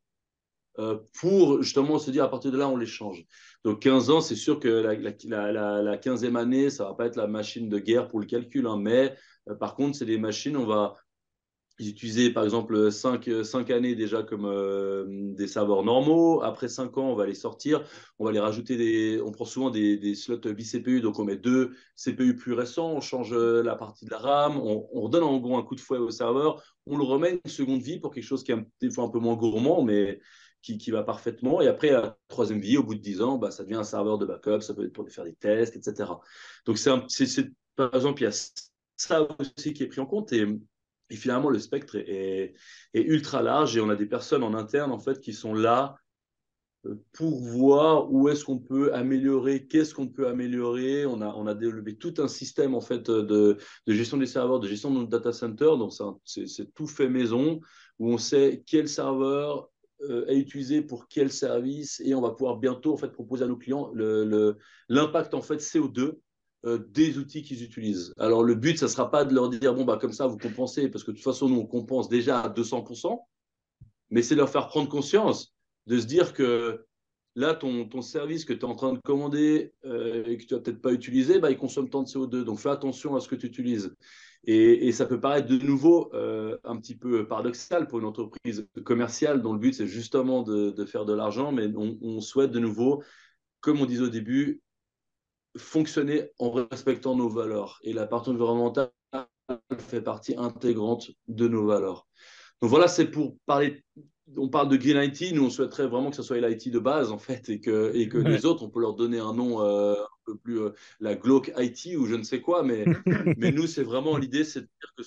euh, pour justement se dire, à partir de là, on les change. Donc 15 ans, c'est sûr que la, la, 15e année, ça va pas être la machine de guerre pour le calcul, hein, mais euh, par contre, c'est des machines, on va, ils utilisaient par exemple 5, 5 années déjà comme euh, des serveurs normaux. Après 5 ans, on va les sortir. On va les rajouter des. On prend souvent des, des slots bi-CPU, donc on met deux CPU plus récents, on change euh, la partie de la RAM, on, redonne en gros un coup de fouet au serveur, on le remet une seconde vie pour quelque chose qui est des fois un peu moins gourmand, mais qui, qui, va parfaitement. Et après, la troisième vie, au bout de 10 ans, bah, ça devient un serveur de backup, ça peut être pour faire des tests, etc. Donc, c'est, par exemple, il y a ça aussi qui est pris en compte. Et finalement, le spectre est, ultra large et on a des personnes en interne en fait qui sont là euh, pour voir où est-ce qu'on peut améliorer, qu'est-ce qu'on peut améliorer. On a, a développé tout un système en fait de, gestion des serveurs, de gestion de notre data center. Donc c'est tout fait maison où on sait quel serveur euh, est utilisé pour quel service et on va pouvoir bientôt en fait proposer à nos clients l'impact en fait CO2 euh, des outils qu'ils utilisent. Alors le but, ça ne sera pas de leur dire, bon, bah, comme ça, vous compensez, parce que de toute façon, nous, on compense déjà à 200%, mais c'est leur faire prendre conscience, de se dire que là, ton, ton service que tu es en train de commander euh, et que tu vas peut-être pas utiliser, bah, il consomme tant de CO2. Donc fais attention à ce que tu utilises. Et, ça peut paraître de nouveau euh, un petit peu paradoxal pour une entreprise commerciale dont le but, c'est justement de, faire de l'argent, mais on souhaite de nouveau, comme on disait au début, fonctionner en respectant nos valeurs. Et la partie environnementale fait partie intégrante de nos valeurs. Donc voilà, c'est pour parler. On parle de Green IT, nous on souhaiterait vraiment que ce soit l'IT de base en fait, et que, et que les autres, on peut leur donner un nom euh, un peu plus euh, la glauque IT ou je ne sais quoi, mais, mais nous c'est vraiment l'idée, c'est de dire que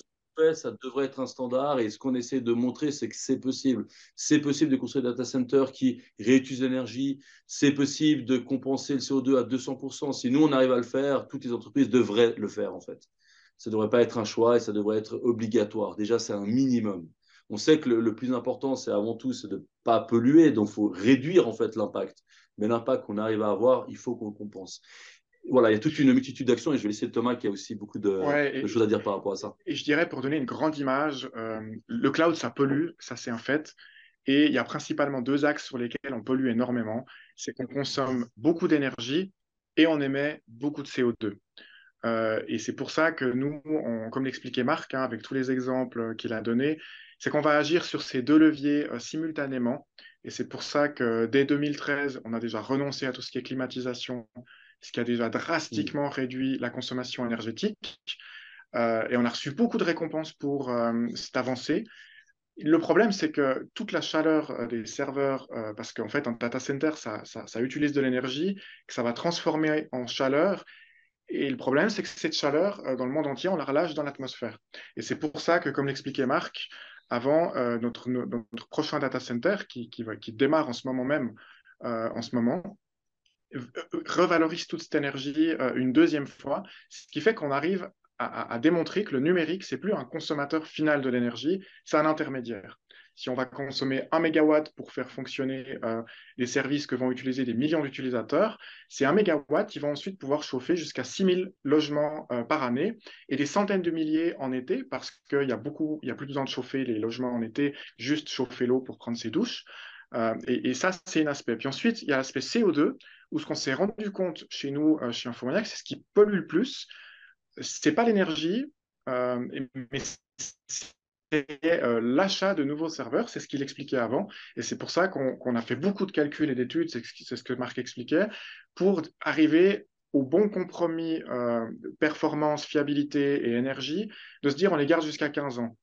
ça devrait être un standard. Et ce qu'on essaie de montrer, c'est que c'est possible. C'est possible de construire des data centers qui réutilisent l'énergie. C'est possible de compenser le CO2 à 200%. Si nous, on arrive à le faire, toutes les entreprises devraient le faire, en fait. Ça ne devrait pas être un choix et ça devrait être obligatoire. Déjà, c'est un minimum. On sait que le, plus important, c'est avant tout, de ne pas polluer. Donc, il faut réduire, en fait, l'impact. Mais l'impact qu'on arrive à avoir, il faut qu'on le compense voilà, il y a toute une multitude d'actions et je vais laisser Thomas qui a aussi beaucoup de, choses à dire par rapport à ça. Et je dirais, pour donner une grande image, euh, le cloud, ça pollue, ça c'est un fait. Et il y a principalement deux axes sur lesquels on pollue énormément. C'est qu'on consomme beaucoup d'énergie et on émet beaucoup de CO2. Euh, et c'est pour ça que nous, comme l'expliquait Marc, hein, avec tous les exemples qu'il a donnés, c'est qu'on va agir sur ces deux leviers euh, simultanément. Et c'est pour ça que dès 2013, on a déjà renoncé à tout ce qui est climatisation, ce qui a déjà drastiquement réduit la consommation énergétique. Euh, et on a reçu beaucoup de récompenses pour euh, cette avancée. Le problème, c'est que toute la chaleur euh, des serveurs, parce qu'en fait, un data center, ça, ça, utilise de l'énergie, que ça va transformer en chaleur. Et le problème, c'est que cette chaleur, dans le monde entier, on la relâche dans l'atmosphère. Et c'est pour ça que, comme l'expliquait Marc, avant notre, notre, prochain data center, qui, qui, qui, démarre en ce moment même, en ce moment, revalorise toute cette énergie euh, une deuxième fois, ce qui fait qu'on arrive à, démontrer que le numérique, c'est plus un consommateur final de l'énergie, c'est un intermédiaire. Si on va consommer un mégawatt pour faire fonctionner euh, les services que vont utiliser des millions d'utilisateurs, c'est un mégawatt qui va ensuite pouvoir chauffer jusqu'à 6000 logements euh, par année et des centaines de milliers en été parce qu'il y a beaucoup, il y a plus besoin de chauffer les logements en été, juste chauffer l'eau pour prendre ses douches. Et, et, ça, c'est un aspect. Puis ensuite, il y a l'aspect CO2 où ce qu'on s'est rendu compte chez nous, chez Infomaniac, c'est ce qui pollue le plus. C'est pas l'énergie, mais l'achat de nouveaux serveurs, c'est ce qu'il expliquait avant, et c'est pour ça qu'on a fait beaucoup de calculs et d'études, c'est ce que Marc expliquait, pour arriver au bon compromis euh, performance, fiabilité et énergie, de se dire on les garde jusqu'à 15 ans.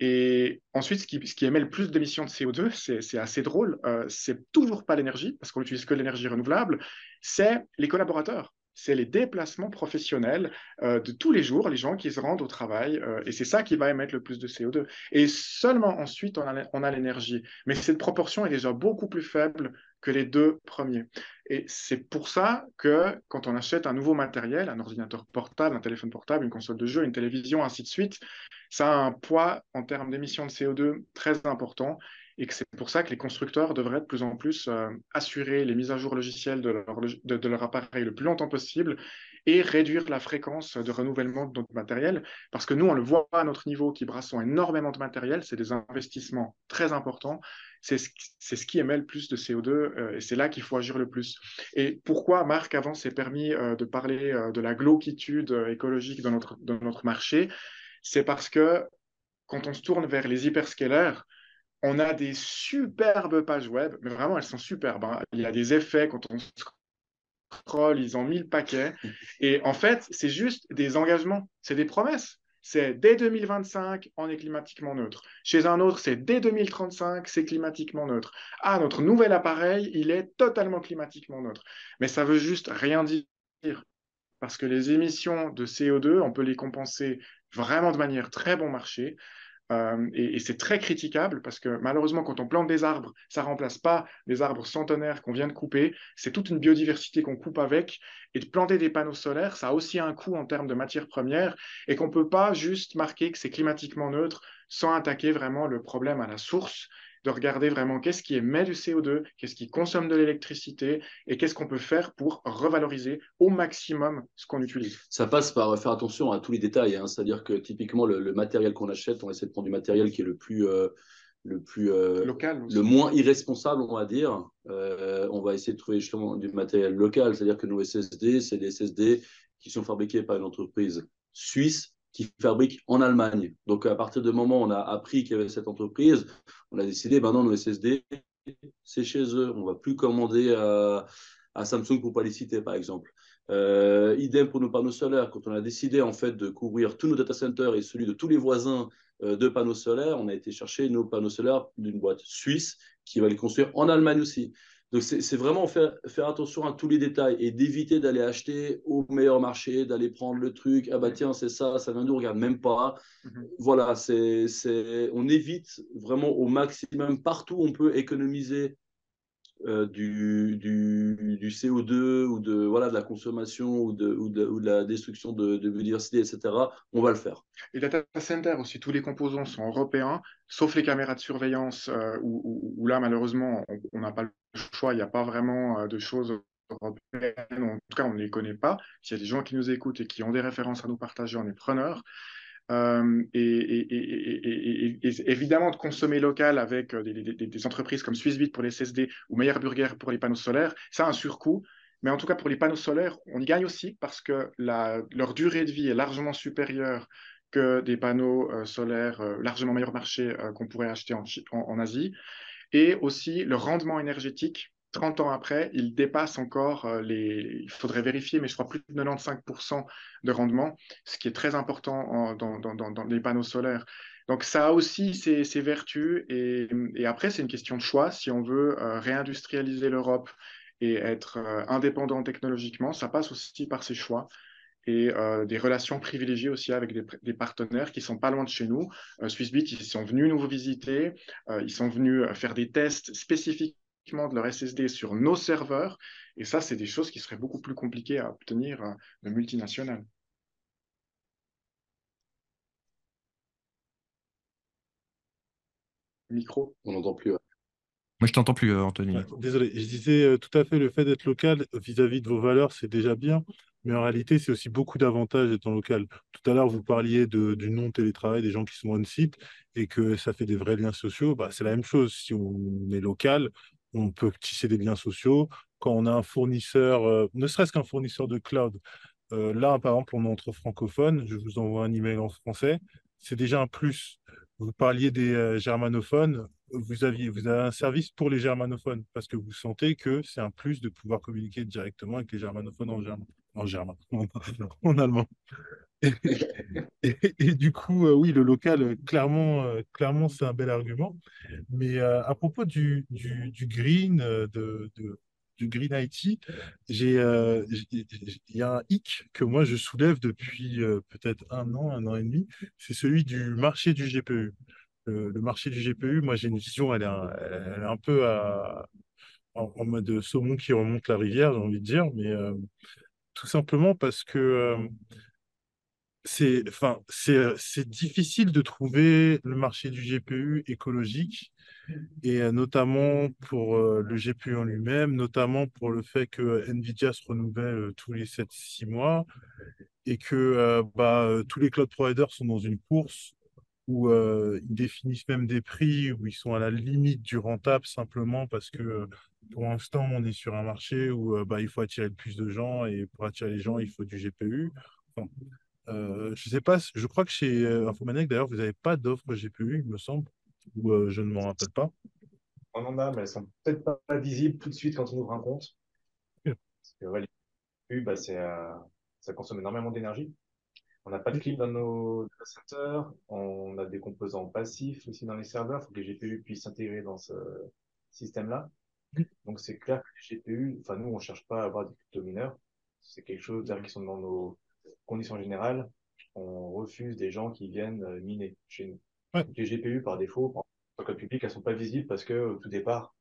Et ensuite, ce qui, émet le plus d'émissions de CO2, c'est assez drôle, euh, c'est toujours pas l'énergie, parce qu'on n'utilise que l'énergie renouvelable, c'est les collaborateurs c'est les déplacements professionnels euh, de tous les jours, les gens qui se rendent au travail, euh, et c'est ça qui va émettre le plus de CO2. Et seulement ensuite, on a, l'énergie. Mais cette proportion est déjà beaucoup plus faible que les deux premiers. Et c'est pour ça que quand on achète un nouveau matériel, un ordinateur portable, un téléphone portable, une console de jeu, une télévision, ainsi de suite, ça a un poids en termes d'émissions de CO2 très important et que c'est pour ça que les constructeurs devraient de plus en plus euh, assurer les mises à jour logicielles de leur, appareil le plus longtemps possible et réduire la fréquence de renouvellement de notre matériel, parce que nous, on le voit à notre niveau, qui brassons énormément de matériel, c'est des investissements très importants, c'est ce, ce, qui émet le plus de CO2, euh, et c'est là qu'il faut agir le plus. Et pourquoi Marc, avant, s'est permis euh, de parler de la glauquitude écologique dans notre, dans notre marché? C'est parce que quand on se tourne vers les hyperscalers, on a des superbes pages web, mais vraiment, elles sont superbes. Hein. Il y a des effets quand on scroll, ils ont mis le paquet. Et en fait, c'est juste des engagements, c'est des promesses. C'est dès 2025, on est climatiquement neutre. Chez un autre, c'est dès 2035, c'est climatiquement neutre. Ah, notre nouvel appareil, il est totalement climatiquement neutre. Mais ça veut juste rien dire. Parce que les émissions de CO2, on peut les compenser vraiment de manière très bon marché. Euh, et, c'est très critiquable parce que malheureusement, quand on plante des arbres, ça remplace pas les arbres centenaires qu'on vient de couper. C'est toute une biodiversité qu'on coupe avec. Et de planter des panneaux solaires, ça a aussi un coût en termes de matières premières et qu'on peut pas juste marquer que c'est climatiquement neutre sans attaquer vraiment le problème à la source de regarder vraiment qu'est-ce qui émet du CO2, qu'est-ce qui consomme de l'électricité et qu'est-ce qu'on peut faire pour revaloriser au maximum ce qu'on utilise. Ça passe par faire attention à tous les détails, hein. c'est-à-dire que typiquement le, matériel qu'on achète, on essaie de prendre du matériel qui est le plus... Euh, le plus euh, local le moins irresponsable on va dire euh, on va essayer de trouver justement du matériel local c'est-à-dire que nos SSD c'est des SSD qui sont fabriqués par une entreprise suisse qui fabrique en Allemagne. Donc, à partir du moment où on a appris qu'il y avait cette entreprise, on a décidé, maintenant, nos SSD, c'est chez eux. On ne va plus commander à, Samsung pour ne pas les citer, par exemple. Euh, idem pour nos panneaux solaires. Quand on a décidé, en fait, de couvrir tous nos data centers et celui de tous les voisins euh, de panneaux solaires, on a été chercher nos panneaux solaires d'une boîte suisse qui va les construire en Allemagne aussi. Donc, c'est vraiment faire, faire, attention à tous les détails et d'éviter d'aller acheter au meilleur marché, d'aller prendre le truc. Ah bah tiens, c'est ça, ça vient nous regarde même pas. Mhm. Voilà, c'est, on évite vraiment au maximum, partout on peut économiser euh, du, du, du, CO2 ou de, voilà, de la consommation ou de, ou de, ou de la destruction de, de, biodiversité, etc., on va le faire. Et data center aussi, tous les composants sont européens, sauf les caméras de surveillance, euh, où, où, là, malheureusement, on n'a pas le choix, il n'y a pas vraiment euh, de choses européennes, en tout cas, on ne les connaît pas. S'il y a des gens qui nous écoutent et qui ont des références à nous partager, on est preneurs. Euh, et, évidemment de consommer local avec euh, des, entreprises comme Swissbit pour les SSD ou Meyer Burger pour les panneaux solaires, ça a un surcoût. Mais en tout cas, pour les panneaux solaires, on y gagne aussi parce que leur durée de vie est largement supérieure que des panneaux euh, solaires largement meilleur marché qu'on pourrait acheter en, en, Asie. Et aussi, le rendement énergétique 30 ans après, il dépasse encore euh, les, il faudrait vérifier, mais je crois plus de 95% de rendement, ce qui est très important dans, les panneaux solaires. Donc ça a aussi ses, vertus et, après c'est une question de choix. Si on veut euh, réindustrialiser l'Europe et être euh, indépendant technologiquement, ça passe aussi par ces choix et des relations privilégiées aussi avec des, partenaires qui sont pas loin de chez nous. Swissbit, ils sont venus nous visiter, ils sont venus faire des tests spécifiques de leur SSD sur nos serveurs. Et ça, c'est des choses qui seraient beaucoup plus compliquées à obtenir euh, de multinationales. Micro. On n'entend plus. Moi, je t'entends plus, euh, Anthony. désolé, je disais euh, tout à fait le fait d'être local vis-à-vis de vos valeurs, c'est déjà bien. Mais en réalité, c'est aussi beaucoup d'avantages d'être local. Tout à l'heure, vous parliez de, du non-télétravail, des gens qui sont on-site et que ça fait des vrais liens sociaux. Bah, c'est la même chose. Si on est local, on peut tisser des liens sociaux, quand on a un fournisseur, ne serait-ce qu'un fournisseur de cloud, là, par exemple, on est entre francophones, je vous envoie un email en français, c'est déjà un plus. Vous parliez des germanophones, vous, aviez, vous avez un service pour les germanophones parce que vous sentez que c'est un plus de pouvoir communiquer directement avec les germanophones en, germain, en, allemand. Et, du coup, euh, oui, le local, euh, clairement, euh, clairement c'est un bel argument. Mais à propos du, green, du Green IT, il y a un hic que moi je soulève depuis peut-être un an, un an et demi, c'est celui du marché du GPU le, marché du GPU, moi j'ai une vision, elle est un, peu en, mode saumon qui remonte la rivière, j'ai envie de dire, mais tout simplement parce que c'est, enfin, c'est difficile de trouver le marché du GPU écologique, et euh, notamment pour le GPU en lui-même, notamment pour le fait que NVIDIA se renouvelle tous les 7-6 mois, et que bah, tous les cloud providers sont dans une course où euh, ils définissent même des prix où ils sont à la limite du rentable simplement parce que euh, pour l'instant, on est sur un marché où euh, bah, il faut attirer le plus de gens et pour attirer les gens, il faut du GPU. Je sais pas, je crois que chez Infomaniac, d'ailleurs, vous n'avez pas d'offre GPU, il me semble, ou je ne m'en rappelle pas. On en a, mais elles sont peut-être pas visibles tout de suite quand on ouvre un compte. Parce que les GPU, bah, ça consomme énormément d'énergie. On n'a pas de clip dans nos centers. On a des composants passifs aussi dans les serveurs. Il faut que les GPU puissent s'intégrer dans ce système-là. Donc, c'est clair que les GPU, enfin, nous, on ne cherche pas à avoir des crypto-mineurs. C'est quelque chose qui sont dans nos conditions générales. On refuse des gens qui viennent euh, miner chez nous. Les GPU, par défaut, en tant que public, elles sont pas visibles parce que, au tout départ,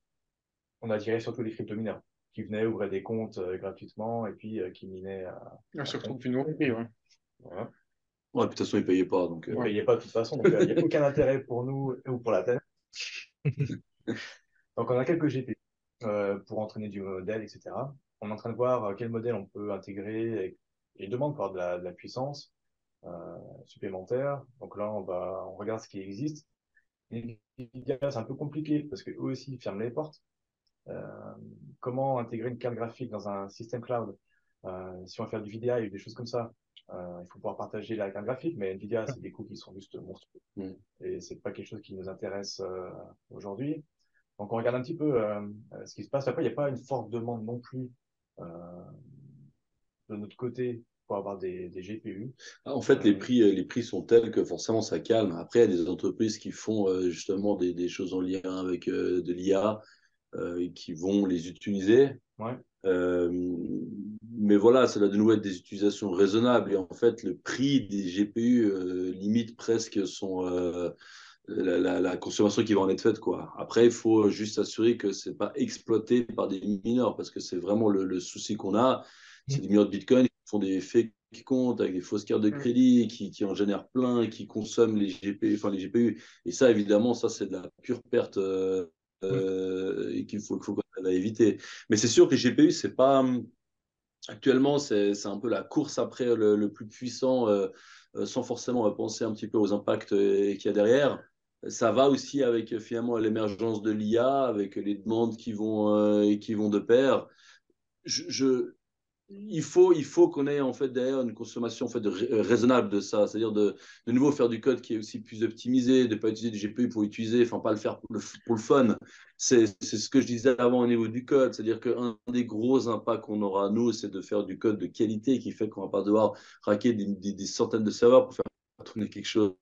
on a tiré surtout les crypto-mineurs qui venaient ouvrir des comptes euh, gratuitement et puis euh, qui minaient à. à surtout plus nous, oui, ouais. Voilà. Ouais, de toute façon, ils ne payaient pas. Donc, Ils ne payaient pas de toute façon, donc il n'y a aucun intérêt pour nous ou pour la Terre. donc, on a quelques GP euh, pour entraîner du modèle, etc. On est en train de voir quel modèle on peut intégrer et, et demande par de la, de la puissance euh, supplémentaire. Donc là, on, va, on regarde ce qui existe. C'est un peu compliqué parce qu'eux aussi ferment les portes. Euh, comment intégrer une carte graphique dans un système cloud? Euh, Si on veut faire du VDI ou des choses comme ça, il faut pouvoir partager la carte graphique, mais Nvidia, c'est des coûts qui sont juste monstrueux. Mm. Et c'est pas quelque chose qui nous intéresse aujourd'hui. Donc on regarde un petit peu ce qui se passe. Après, il n'y a pas une forte demande non plus de notre côté pour avoir des, des GPU. Ah, en fait, les prix, les prix sont tels que forcément ça calme. Après, il y a des entreprises qui font justement des, des, choses en lien avec de l'IA et qui vont les utiliser. Ouais. Euh, mais voilà, ça doit de nouveau être des utilisations raisonnables. Et en fait, le prix des GPU euh, limite presque son, euh, la, consommation qui va en être faite. Quoi. Après, il faut juste s'assurer que ce n'est pas exploité par des mineurs, parce que c'est vraiment le, souci qu'on a. C'est des mineurs de Bitcoin qui font des faits qui comptent avec des fausses cartes de crédit, qui, qui en génèrent plein, qui consomment les GPU, enfin les GPU. Et ça, évidemment, ça, c'est de la pure perte et qu'il faut, éviter. Mais c'est sûr que les GPU, c'est pas. Hum, actuellement, c'est un peu la course après le, plus puissant, euh, euh, sans forcément penser un petit peu aux impacts euh, qu'il y a derrière. Ça va aussi avec finalement l'émergence de l'IA, avec les demandes qui vont, qui vont de pair. je, il faut, il faut qu'on ait en fait derrière une consommation en fait, raisonnable de ça, c'est-à-dire de, de nouveau faire du code qui est aussi plus optimisé, de ne pas utiliser du GPU pour utiliser, enfin pas le faire pour le, fun. C'est ce que je disais avant au niveau du code, c'est-à-dire qu'un des gros impacts qu'on aura nous, c'est de faire du code de qualité qui fait qu'on va pas devoir raquer des centaines de serveurs pour faire tourner quelque chose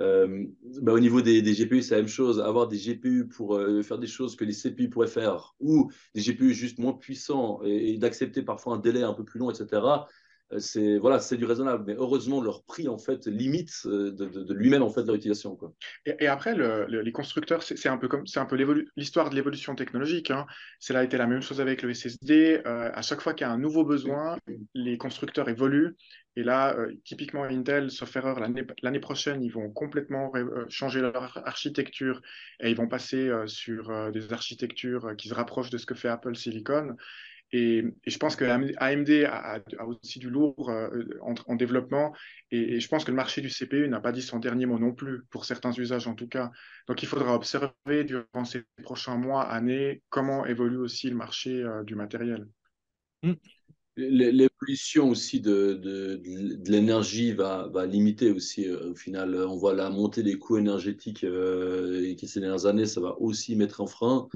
euh, bah, au niveau des, GPU, c'est la même chose. Avoir des GPU pour euh, faire des choses que les CPU pourraient faire, ou des GPU juste moins puissants et, d'accepter parfois un délai un peu plus long, etc. Euh, c'est voilà, c'est du raisonnable. Mais heureusement, leur prix en fait limite de, lui-même en fait leur utilisation. Quoi. Et, après, les constructeurs, c'est un peu comme c'est un peu l'histoire de l'évolution technologique. Hein. Ça a été la même chose avec le SSD. à chaque fois qu'il y a un nouveau besoin, les constructeurs évoluent et là, euh, typiquement Intel, sauf erreur, l'année prochaine, ils vont complètement euh, changer leur architecture et ils vont passer euh, sur des architectures qui se rapprochent de ce que fait Apple Silicon. Et, je pense que AMD a, aussi du lourd euh, en, développement. Et, je pense que le marché du CPU n'a pas dit son dernier mot non plus, pour certains usages en tout cas. Donc il faudra observer durant ces prochains mois, années, comment évolue aussi le marché euh, du matériel. Mm. L'évolution aussi de, l'énergie va, limiter aussi, euh, au final, on voit la montée des coûts énergétiques et qui ces dernières années, ça va aussi mettre un frein.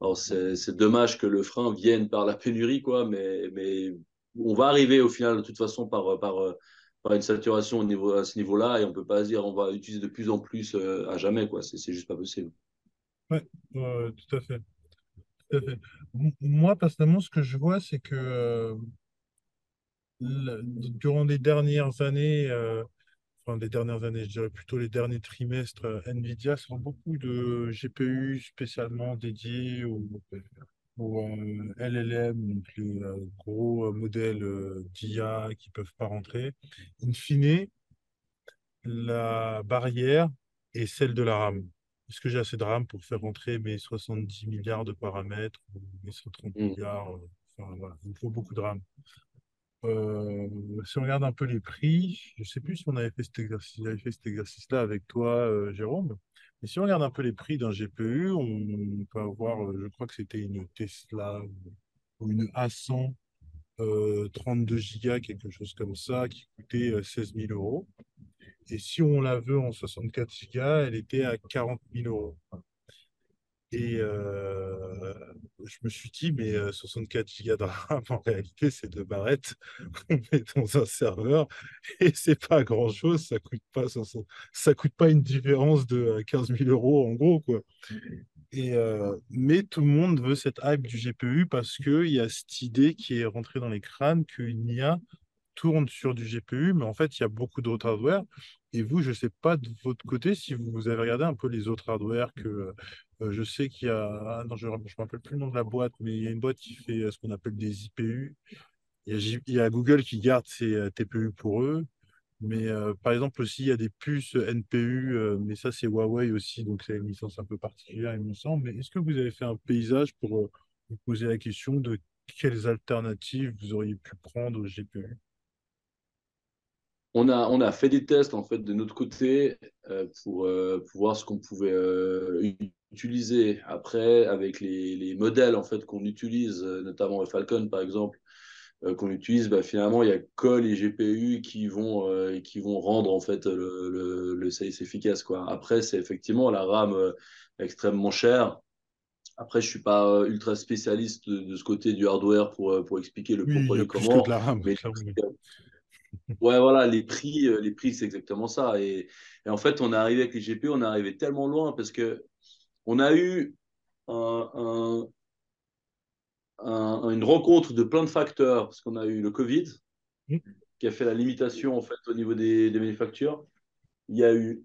Alors, c'est dommage que le frein vienne par la pénurie, quoi, mais, mais on va arriver au final, de toute façon, par, par, par une saturation à ce niveau-là, et on ne peut pas dire on va utiliser de plus en plus euh, à jamais, quoi. C'est juste pas possible. Oui, tout à fait. Moi, personnellement, ce que je vois, c'est que euh, durant les dernières années, euh, enfin les dernières années, je dirais plutôt les derniers trimestres, euh, Nvidia sort beaucoup de GPU spécialement dédiés au, euh, LLM, donc les euh, gros modèles d'IA qui ne peuvent pas rentrer. In fine, la barrière est celle de la RAM. Est-ce que j'ai assez de RAM pour faire rentrer mes 70 milliards de paramètres, mes 130 mm. milliards enfin, voilà, Il faut beaucoup de RAM. Euh, si on regarde un peu les prix, je ne sais plus si on avait fait cet exercice-là avec toi, euh, Jérôme, mais si on regarde un peu les prix d'un GPU, on peut avoir, euh, je crois que c'était une Tesla ou une A100 32 Go, quelque chose comme ça, qui coûtait 16 000 euros. Et si on la veut en 64 Go, elle était à 40 000 euros. Et euh, je me suis dit, mais 64 euh, Go de RAM, en réalité, c'est deux barrettes qu'on met dans un serveur et c'est pas grand-chose. Ça coûte pas, ça, coûte pas une différence de 15 euh, 000 euros en gros, quoi. Et, mais tout le monde veut cette hype du GPU parce qu'il y a cette idée qui est rentrée dans les crânes qu'une IA tourne sur du GPU, mais en fait, il y a beaucoup d'autres hardware. Et vous, je ne sais pas de votre côté si vous avez regardé un peu les autres hardware que je sais qu'il y a, ah non, je ne me rappelle plus le nom de la boîte, mais il y a une boîte qui fait euh, ce qu'on appelle des IPU. Il y, a, Google qui garde ses euh, TPU pour eux. Mais par exemple aussi, il y a des puces NPU, mais ça c'est Huawei aussi, donc c'est une licence un peu particulière, il me semble. Mais est-ce que vous avez fait un paysage pour vous poser la question de quelles alternatives vous auriez pu prendre au GPU on a, on a fait des tests en fait de notre côté pour, pour, voir ce qu'on pouvait utiliser après avec les, les modèles en fait qu'on utilise, euh, notamment Falcon par exemple, euh, qu'on utilise, bah, finalement il y a que les GPU qui vont euh, qui vont rendre en fait le, le, le efficace quoi. Après c'est effectivement la RAM extrêmement chère. Après, je suis pas ultra spécialiste de, ce côté du hardware pour, pour expliquer le pourquoi et comment. mais, ouais, voilà, les prix, les prix, c'est exactement ça. Et, et, en fait, on est arrivé avec les GPU, on est arrivé tellement loin parce que on a eu une rencontre de plein de facteurs, parce qu'on a eu le Covid, qui a fait la limitation en fait au niveau des, manufactures. Il y a eu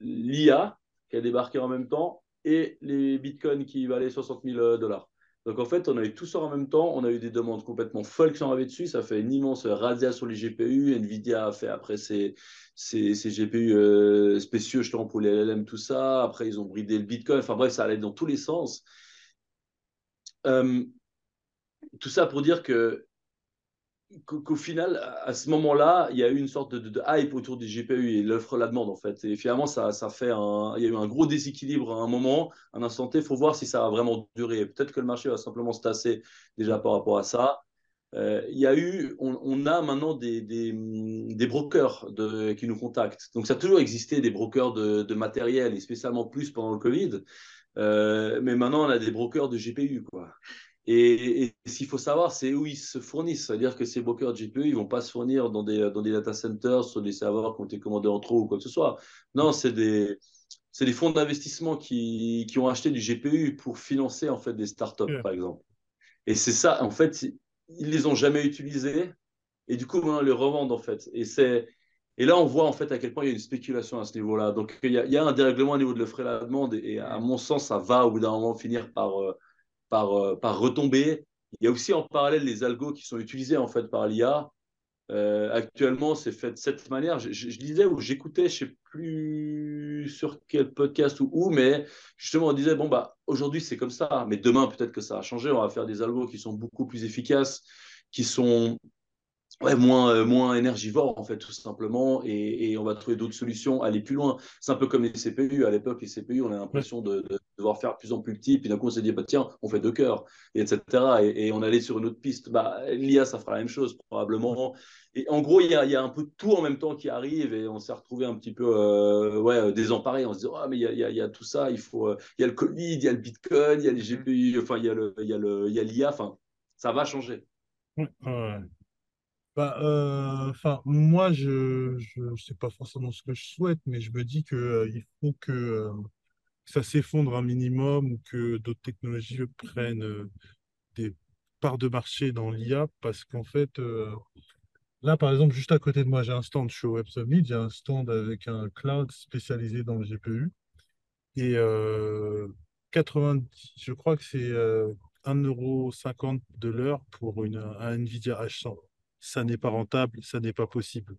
l'IA qui a débarqué en même temps et les bitcoins qui valaient 60 000 dollars. Donc en fait, on a eu tout ça en même temps. On a eu des demandes complètement folles qui sont arrivées dessus. Ça fait une immense razzia sur les GPU. Nvidia a fait après ses, GPU euh, spéciaux justement pour les LLM, tout ça. Après, ils ont bridé le Bitcoin. Enfin bref, ça allait dans tous les sens. Euh, tout ça pour dire que qu'au final, à ce moment-là, il y a eu une sorte de, hype autour des GPU et l'offre la demande en fait. Et finalement, ça, ça fait un, il y a eu un gros déséquilibre à un moment, un instant T. Il faut voir si ça va vraiment durer. Peut-être que le marché va simplement se tasser déjà par rapport à ça. Euh, il y a eu, on, a maintenant des, des, brokers qui nous contactent. Donc ça a toujours existé des brokers de, de matériel et spécialement plus pendant le Covid. Euh, mais maintenant, on a des brokers de GPU. Quoi. Et, ce qu'il faut savoir, c'est où ils se fournissent. C'est-à-dire que ces brokers GPU, ils ne vont pas se fournir dans des, dans des data centers, sur des serveurs qui ont été commandés en trop ou quoi que ce soit. Non, c'est des, fonds d'investissement qui, qui, ont acheté du GPU pour financer en fait des startups, par exemple. Et c'est ça, en fait, ils les ont jamais utilisés et du coup, maintenant, ils les revendent en fait. Et, et là, on voit en fait à quel point il y a une spéculation à ce niveau-là. Donc, il y a, il y a un dérèglement au niveau de l'offre et la demande et, à mon sens, ça va au bout d'un moment finir par. Euh, par, euh, par retomber. Il y a aussi en parallèle les algos qui sont utilisés en fait par l'IA. Euh, actuellement, c'est fait de cette manière. Je, je, disais ou j'écoutais, je sais plus sur quel podcast ou où, mais justement, on disait bon bah aujourd'hui, c'est comme ça. Mais demain, peut-être que ça va changer. On va faire des algos qui sont beaucoup plus efficaces, qui sont ouais, moins, euh, moins énergivores, en fait, tout simplement. Et, et on va trouver d'autres solutions, aller plus loin. C'est un peu comme les CPU. À l'époque, les CPU, on a l'impression de, de, devoir faire plus en plus petit. Puis d'un coup, on s'est dit, bah, tiens, on fait deux cœurs, et etc. Et, et, on allait sur une autre piste. Bah, L'IA, ça fera la même chose, probablement. Et en gros, il y a, y a, un peu de tout en même temps qui arrive et on s'est retrouvé un petit peu euh, ouais, désemparé. On se dit, oh, mais il y a, y, a, y a, tout ça, il faut, il y a le Covid, il y a le Bitcoin, il y a les GPU, enfin, il y a l'IA, enfin, ça va changer. Bah, euh, moi, je ne sais pas forcément ce que je souhaite, mais je me dis qu'il euh, il faut que euh, ça s'effondre un minimum ou que d'autres technologies prennent des parts de marché dans l'IA parce qu'en fait, là, par exemple, juste à côté de moi, j'ai un stand, je suis au Web Summit, j'ai un stand avec un cloud spécialisé dans le GPU et 90, je crois que c'est 1,50€ de l'heure pour une, un NVIDIA H100 ça n'est pas rentable, ça n'est pas possible.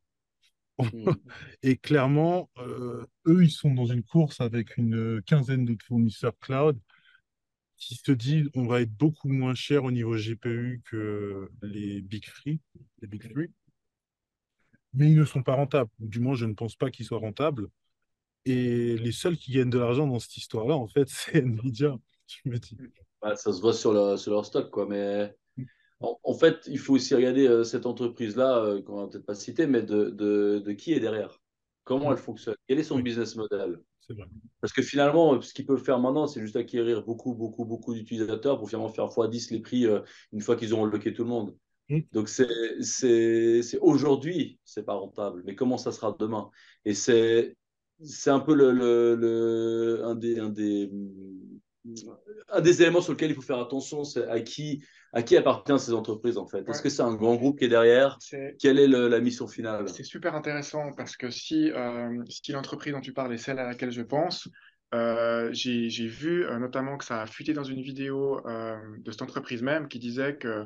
Mmh. Et clairement, euh, eux, ils sont dans une course avec une quinzaine d'autres fournisseurs cloud qui se disent on va être beaucoup moins cher au niveau GPU que les Big Three, les Big Three. Mais ils ne sont pas rentables. Du moins, je ne pense pas qu'ils soient rentables. Et les seuls qui gagnent de l'argent dans cette histoire-là, en fait, c'est Nvidia. Je me dis. Bah, ça se voit sur, le, sur leur stock, quoi. Mais en, fait, il faut aussi regarder euh, cette entreprise-là, euh, qu'on va peut-être pas citer, mais de, de, de, qui est derrière? Comment elle fonctionne? Quel est son business model? Parce que finalement, ce qu'ils peuvent faire maintenant, c'est juste acquérir beaucoup, beaucoup, beaucoup d'utilisateurs pour finalement faire x10 les prix euh, une fois qu'ils auront bloqué tout le monde. Donc, c'est aujourd'hui, c'est pas rentable. Mais comment ça sera demain? Et c'est un peu le, le, le, un, des, un, des, un des éléments sur lesquels il faut faire attention, c'est à qui à qui appartiennent ces entreprises en fait? Est-ce que c'est un grand groupe qui est derrière? Quelle est le, la mission finale? C'est super intéressant parce que si, euh, si l'entreprise dont tu parles est celle à laquelle je pense, euh, j'ai vu euh, notamment que ça a fuité dans une vidéo de cette entreprise même qui disait que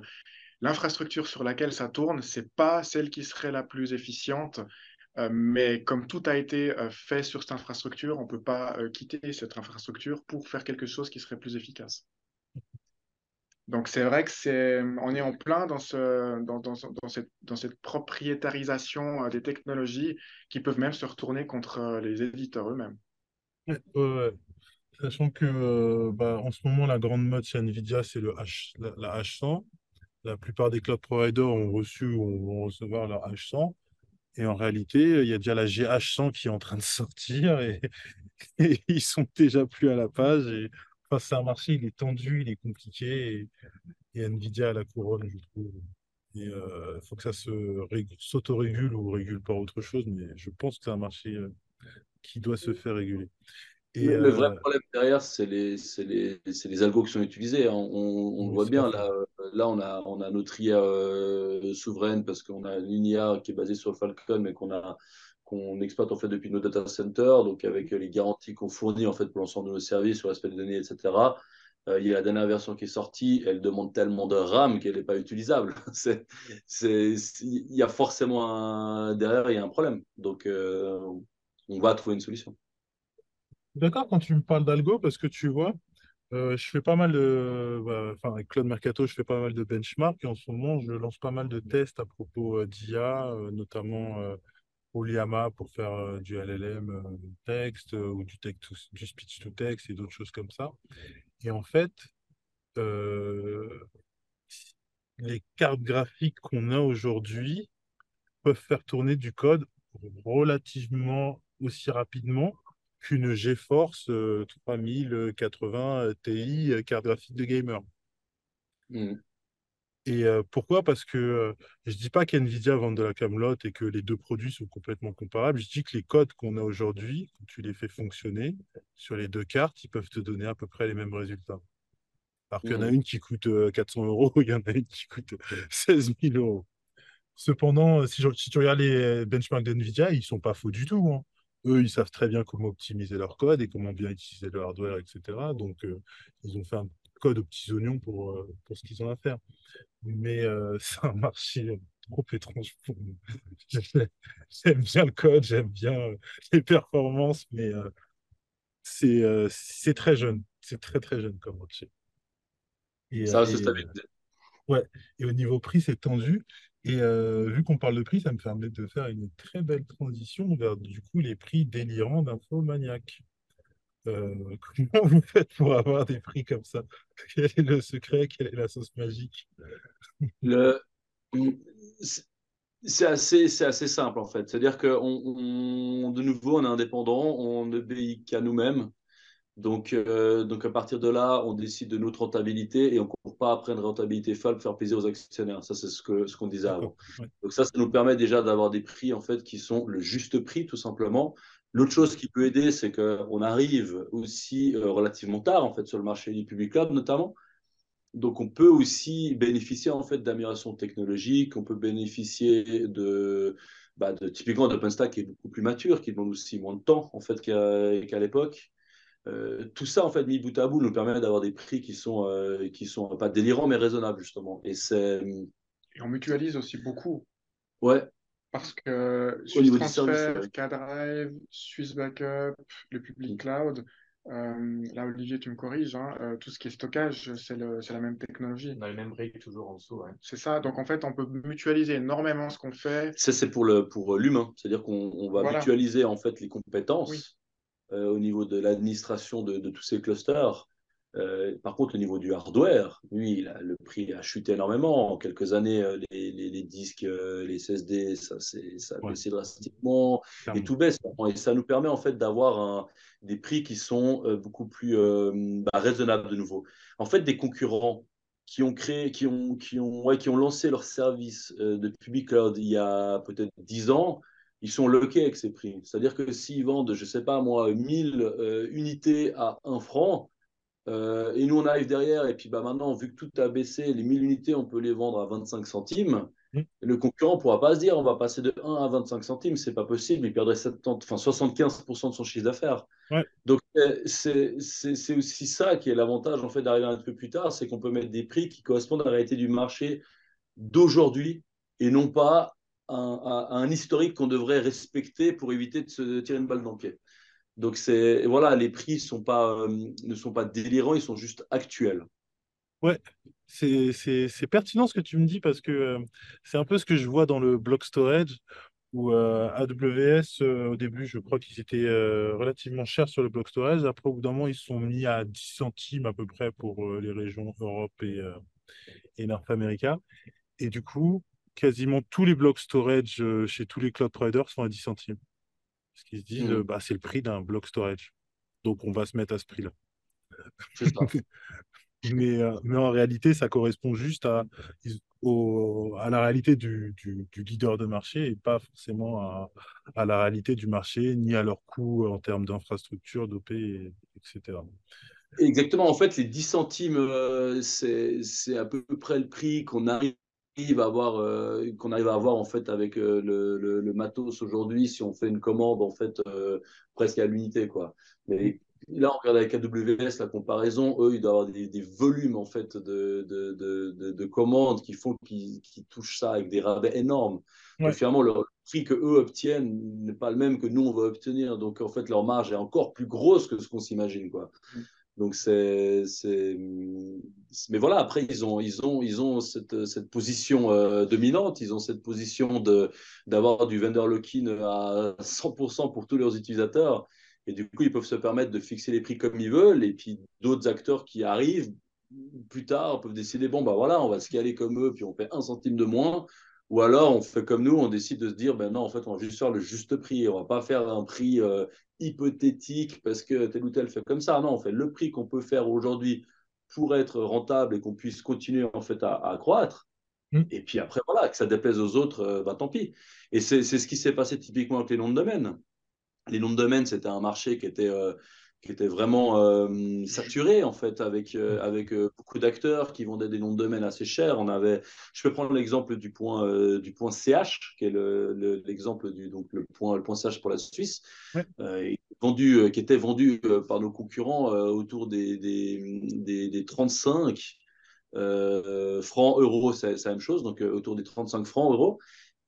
l'infrastructure sur laquelle ça tourne, c'est pas celle qui serait la plus efficiente. Mais comme tout a été fait sur cette infrastructure, on ne peut pas quitter cette infrastructure pour faire quelque chose qui serait plus efficace. Donc c'est vrai que c'est, on est en plein dans, ce, dans, dans, cette, dans cette propriétarisation euh, des technologies qui peuvent même se retourner contre euh, les éditeurs eux-mêmes. Sachant que euh, bah, en ce moment, la grande mode chez NVIDIA, c'est le H, la, H100. La plupart des cloud providers ont reçu ou vont recevoir leur H100. Et en réalité, il y a déjà la GH100 qui est en train de sortir et, et ils sont déjà plus à la page. C'est un marché, il est tendu, il est compliqué, et, et Nvidia à la couronne, je trouve. Il euh, faut que ça se s'autorégule ou régule par autre chose, mais je pense que c'est un marché euh, qui doit se faire réguler. Et, le, vrai euh, problème derrière, c'est les, les, les, algos qui sont utilisés. Hein. On, on le voit bien, là, là on, a, on a notre IA souveraine parce qu'on a une IA qui est basée sur Falcon, mais qu'on a qu'on exploite en fait depuis nos data centers, donc avec les garanties qu'on fournit en fait pour l'ensemble de nos services sur l'aspect des données, etc. Euh, il y a la dernière version qui est sortie, elle demande tellement de RAM qu'elle n'est pas utilisable. il y a forcément derrière, il y a un problème. Donc, euh, on va trouver une solution. D'accord, quand tu me parles d'algo, parce que tu vois, euh, je fais pas mal de. Bah, avec Claude Mercato, je fais pas mal de benchmarks et en ce moment, je lance pas mal de tests à propos d'IA, notamment Polyama pour faire euh, du LLM euh, texte euh, ou du, texte du speech to text et d'autres choses comme ça. Et en fait, les cartes graphiques qu'on a aujourd'hui peuvent faire tourner du code relativement aussi rapidement qu'une GeForce 3080 Ti carte graphique de gamer. Mmh. Et euh, pourquoi? Parce que euh, je ne dis pas qu'NVIDIA vend de la camelote et que les deux produits sont complètement comparables. Je dis que les codes qu'on a aujourd'hui, quand tu les fais fonctionner sur les deux cartes, ils peuvent te donner à peu près les mêmes résultats. Alors qu'il y en a mmh. une qui coûte 400 euh, euros, il y en a une qui coûte 16 000 euros. Cependant, si, si tu regardes les benchmarks d'NVIDIA, ils ne sont pas faux du tout. Hein. Eux, ils savent très bien comment optimiser leur code et comment bien utiliser le hardware, etc. Donc, ils ont fait un code aux petits oignons pour, pour ce qu'ils ont à faire mais euh, c'est un marché trop étrange pour nous. J'aime bien le code, j'aime bien euh, les performances, mais euh, c'est très jeune. c'est très très jeune comme rocher. Et, ça va se stabiliser. Ouais, et au niveau prix, c'est tendu. Et vu qu'on parle de prix, ça me permet de faire une très belle transition vers du coup les prix délirants d'Infomaniac. Euh, comment vous faites pour avoir des prix comme ça? Quel est le secret? Quelle est la sauce magique? Le... C'est assez, c'est assez simple en fait. C'est-à-dire que on, de nouveau, on est indépendant, on obéit qu'à nous-mêmes. Donc, euh, donc à partir de là, on décide de notre rentabilité et on ne court pas après une rentabilité folle pour faire plaisir aux actionnaires. Ça, c'est ce qu'on ce qu'on disait avant. Donc ça, ça nous permet déjà d'avoir des prix en fait qui sont le juste prix tout simplement. L'autre chose qui peut aider, c'est qu'on arrive aussi euh, relativement tard en fait sur le marché du public cloud notamment. Donc on peut aussi bénéficier en fait d'améliorations technologiques, on peut bénéficier de, bah, de typiquement d'OpenStack qui est beaucoup plus mature, qui demande aussi moins de temps en fait qu'à l'époque. Euh, tout ça en fait mis bout à bout nous permet d'avoir des prix qui sont euh, qui sont pas délirants mais raisonnables justement. Et et on mutualise aussi beaucoup. Ouais, parce que Swiss Transfer, K-Drive, Swiss Backup, le Public Cloud, euh, là Olivier tu me corriges, hein, euh, tout ce qui est stockage c'est la même technologie. On a le même brique toujours en dessous. C'est ça, donc en fait on peut mutualiser énormément ce qu'on fait. Ça c'est pour l'humain, pour c'est-à-dire qu'on va mutualiser en fait les compétences euh, au niveau de l'administration de, de, tous ces clusters. Euh, par contre, au niveau du hardware, lui, le prix a chuté énormément. En quelques années, euh, les, disques, euh, les SSD, ça, ça a baissé drastiquement et tout baisse. Et ça nous permet en fait d'avoir des prix qui sont beaucoup plus bah, raisonnables de nouveau. En fait, des concurrents qui ont créé, qui ont, qui ont, qui ont lancé leur service de public cloud il y a peut-être 10 ans, ils sont loqués avec ces prix. C'est-à-dire que s'ils vendent, je ne sais pas moi, 1000 unités à 1 franc, euh, et nous, on arrive derrière, et puis bah, maintenant, vu que tout a baissé, les 1000 unités, on peut les vendre à 25 centimes. Mmh. le concurrent ne pourra pas se dire on va passer de 1 à 25 centimes, c'est pas possible, il perdrait 70, enfin, 75% de son chiffre d'affaires. Donc, euh, c'est aussi ça qui est l'avantage en fait, d'arriver un peu plus tard, c'est qu'on peut mettre des prix qui correspondent à la réalité du marché d'aujourd'hui et non pas à, à un historique qu'on devrait respecter pour éviter de se tirer une balle dans le pied. Donc c'est voilà, les prix euh, ne sont pas délirants, ils sont juste actuels. Ouais, c'est pertinent ce que tu me dis parce que euh, c'est un peu ce que je vois dans le block storage où euh, AWS, au début, je crois qu'ils étaient relativement chers sur le block storage. Après, au bout d'un moment, ils sont mis à 10 centimes à peu près pour les régions Europe et, et North America. Et du coup, quasiment tous les block storage chez tous les cloud providers sont à 10 centimes. Parce qu'ils se disent, mmh. bah, c'est le prix d'un block storage. Donc, on va se mettre à ce prix-là. mais, euh, mais en réalité, ça correspond juste à, à la réalité du, du, leader de marché et pas forcément à, à, la réalité du marché, ni à leur coût en termes d'infrastructure, d'OP, etc. Exactement. En fait, les 10 centimes, euh, c'est à peu près le prix qu'on arrive avoir, euh, qu'on arrive à avoir en fait avec euh, le, le, matos aujourd'hui si on fait une commande en fait euh, presque à l'unité quoi. Mais là on regarde avec AWS la comparaison, eux ils doivent avoir des, des volumes en fait de, de, de, de commandes qui font qu'ils touchent ça avec des rabais énormes. Et finalement le prix que eux obtiennent n'est pas le même que nous on va obtenir. Donc en fait leur marge est encore plus grosse que ce qu'on s'imagine quoi. Donc c'est, mais voilà. Après ils ont, ils ont, ils ont cette, cette position euh, dominante. Ils ont cette position de d'avoir du vendor lock-in à 100% pour tous leurs utilisateurs. Et du coup ils peuvent se permettre de fixer les prix comme ils veulent. Et puis d'autres acteurs qui arrivent plus tard peuvent décider bon bah voilà on va se caler comme eux puis on fait un centime de moins ou alors, on fait comme nous, on décide de se dire, ben non, en fait, on va juste faire le juste prix. On va pas faire un prix euh, hypothétique parce que tel ou tel fait comme ça. Non, on fait le prix qu'on peut faire aujourd'hui pour être rentable et qu'on puisse continuer en fait à, croître. Mm. Et puis après, voilà, que ça déplaise aux autres, ben tant pis. Et c'est ce qui s'est passé typiquement avec les noms de domaine. Les noms de domaine, c'était un marché qui était euh, qui était vraiment euh, saturé en fait avec euh, avec euh, beaucoup d'acteurs qui vendaient des noms de domaine assez chers. On avait, je peux prendre l'exemple du point du point ch qui est l'exemple du donc le point le point ch pour la Suisse, vendu qui était vendu par nos concurrents autour des des, des, 35 francs euros, c'est la même chose, donc autour des 35 francs euros.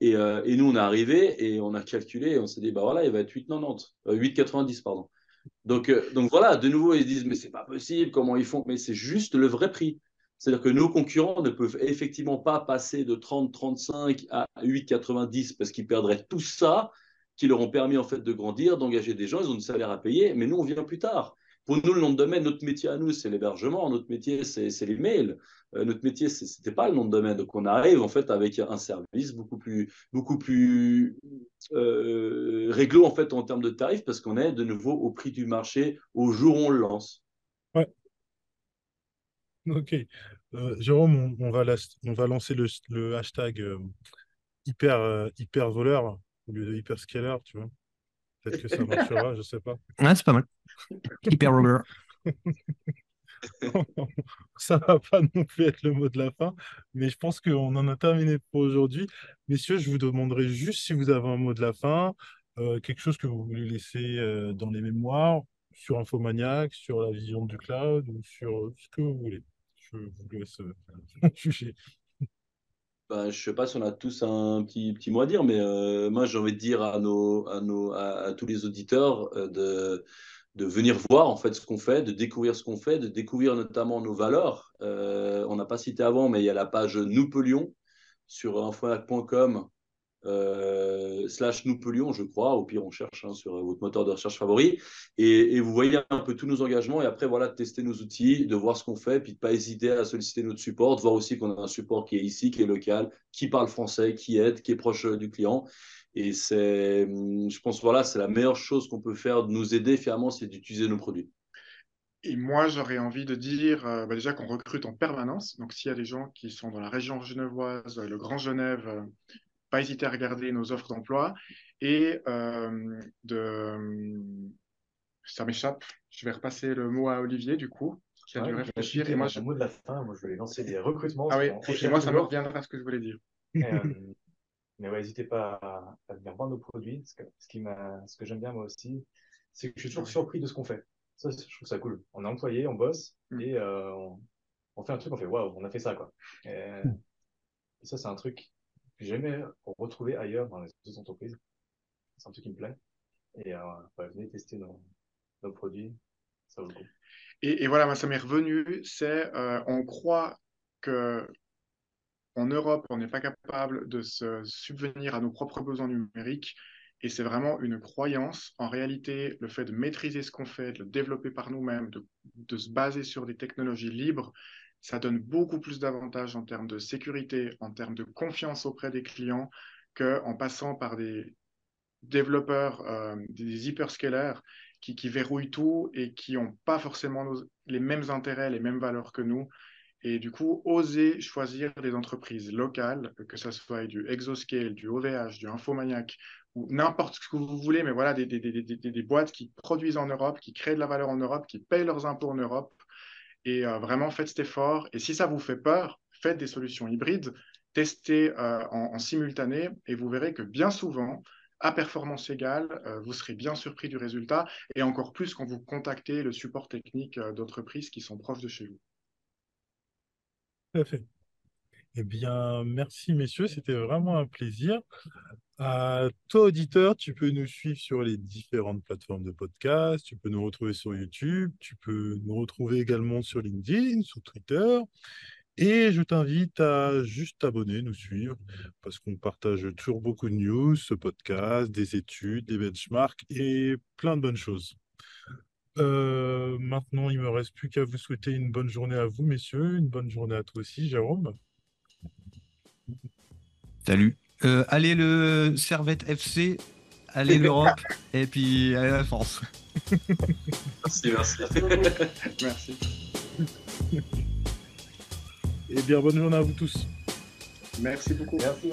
Et, et, nous, on est arrivé et on a calculé, on s'est dit, bah voilà, il va être 8,90, 8,90, pardon. Donc, euh, donc voilà, de nouveau, ils disent, mais c'est pas possible, comment ils font? Mais c'est juste le vrai prix. C'est-à-dire que nos concurrents ne peuvent effectivement pas passer de 30, 35 à 8, 90 parce qu'ils perdraient tout ça qui leur ont permis en fait de grandir, d'engager des gens, ils ont du salaire à payer, mais nous, on vient plus tard. Pour nous, le nom de domaine, notre métier à nous, c'est l'hébergement, notre métier, c'est les mails. Euh, notre métier, ce n'était pas le nom de domaine. Donc, on arrive en fait avec un service beaucoup plus, beaucoup plus euh, réglo en fait en termes de tarifs parce qu'on est de nouveau au prix du marché au jour où on le lance. Ouais. Ok. Euh, Jérôme, on, va on, va lancer le, hashtag hyper, hyper voleur au lieu de hyperscaler, tu vois. Peut-être que ça marchera, je sais pas. Ouais, c'est pas mal. Hyper roller. ça va pas non plus être le mot de la fin, mais je pense qu'on en a terminé pour aujourd'hui. Messieurs, je vous demanderai juste si vous avez un mot de la fin, euh, quelque chose que vous voulez laisser euh, dans les mémoires, sur Infomaniac, sur la vision du cloud ou sur ce que vous voulez. Je vous laisse euh, juger. Ben, je sais pas si on a tous un petit, petit mot à dire, mais euh, moi j'ai envie de dire à, tous les auditeurs euh, de, de venir voir en fait ce qu'on fait, de découvrir ce qu'on fait, de découvrir notamment nos valeurs. Euh, on n'a pas cité avant, mais il y a la page Nous Pelions sur infoac.com euh, slash nous Lyon, je crois. Au pire, on cherche hein, sur votre moteur de recherche favori. Et, vous voyez un peu tous nos engagements. Et après, voilà, de tester nos outils, de voir ce qu'on fait, puis de pas hésiter à solliciter notre support, de voir aussi qu'on a un support qui est ici, qui est local, qui parle français, qui aide, qui est proche euh, du client. Et c'est, hum, je pense, voilà, c'est la meilleure chose qu'on peut faire de nous aider, finalement, c'est d'utiliser nos produits. Et moi, j'aurais envie de dire euh, bah, déjà qu'on recrute en permanence. Donc, s'il y a des gens qui sont dans la région genevoise, le Grand Genève, pas hésiter à regarder nos offres d'emploi et euh, de... Ça m'échappe. Je vais repasser le mot à Olivier, du coup, qui a dû réfléchir. Et moi, je... mot de la fin, moi, je vais lancer des recrutements. Ah oui, et moi, ça me reviendra à ce que je voulais dire. Euh, mais ouais, n'hésitez pas à, venir voir nos produits. Ce que, ce qui ce que j'aime bien, moi aussi, c'est que je suis toujours surpris de ce qu'on fait. Ça, je trouve ça cool. On est employé, on bosse, mm. et euh, on, fait un truc, on fait waouh, on a fait ça, quoi. et mm. ça, c'est un truc jamais retrouver ailleurs dans les autres entreprises. C'est un truc qui me plaît. Et euh, venez tester nos, produits, ça vaut le coup. Et, voilà, ça m'est revenu, c'est euh, on croit que en Europe, on n'est pas capable de se subvenir à nos propres besoins numériques. Et c'est vraiment une croyance. En réalité, le fait de maîtriser ce qu'on fait, de le développer par nous-mêmes, de, se baser sur des technologies libres, ça donne beaucoup plus d'avantages en termes de sécurité, en termes de confiance auprès des clients, qu'en passant par des développeurs, euh, des hyperscalers qui, verrouillent tout et qui n'ont pas forcément les mêmes intérêts, les mêmes valeurs que nous. Et du coup, oser choisir des entreprises locales, que ce soit du Exoscale, du OVH, du Infomaniac, ou n'importe ce que vous voulez, mais voilà, des, des, boîtes qui produisent en Europe, qui créent de la valeur en Europe, qui payent leurs impôts en Europe, et euh, vraiment faites cet effort. Et si ça vous fait peur, faites des solutions hybrides, testez euh, en, simultané et vous verrez que bien souvent, à performance égale, euh, vous serez bien surpris du résultat et encore plus quand vous contactez le support technique d'entreprises qui sont proches de chez vous. Tout à fait. Eh bien, merci messieurs, c'était vraiment un plaisir. À toi, auditeur, tu peux nous suivre sur les différentes plateformes de podcast, tu peux nous retrouver sur YouTube, tu peux nous retrouver également sur LinkedIn, sur Twitter. Et je t'invite à juste t'abonner, nous suivre, parce qu'on partage toujours beaucoup de news, ce podcast, des études, des benchmarks et plein de bonnes choses. Euh, maintenant, il ne me reste plus qu'à vous souhaiter une bonne journée à vous, messieurs, une bonne journée à toi aussi, Jérôme. Salut. Euh, allez le Servette FC, allez l'Europe et puis allez la France. merci, merci. merci. Eh bien, bonne journée à vous tous. Merci beaucoup. Merci,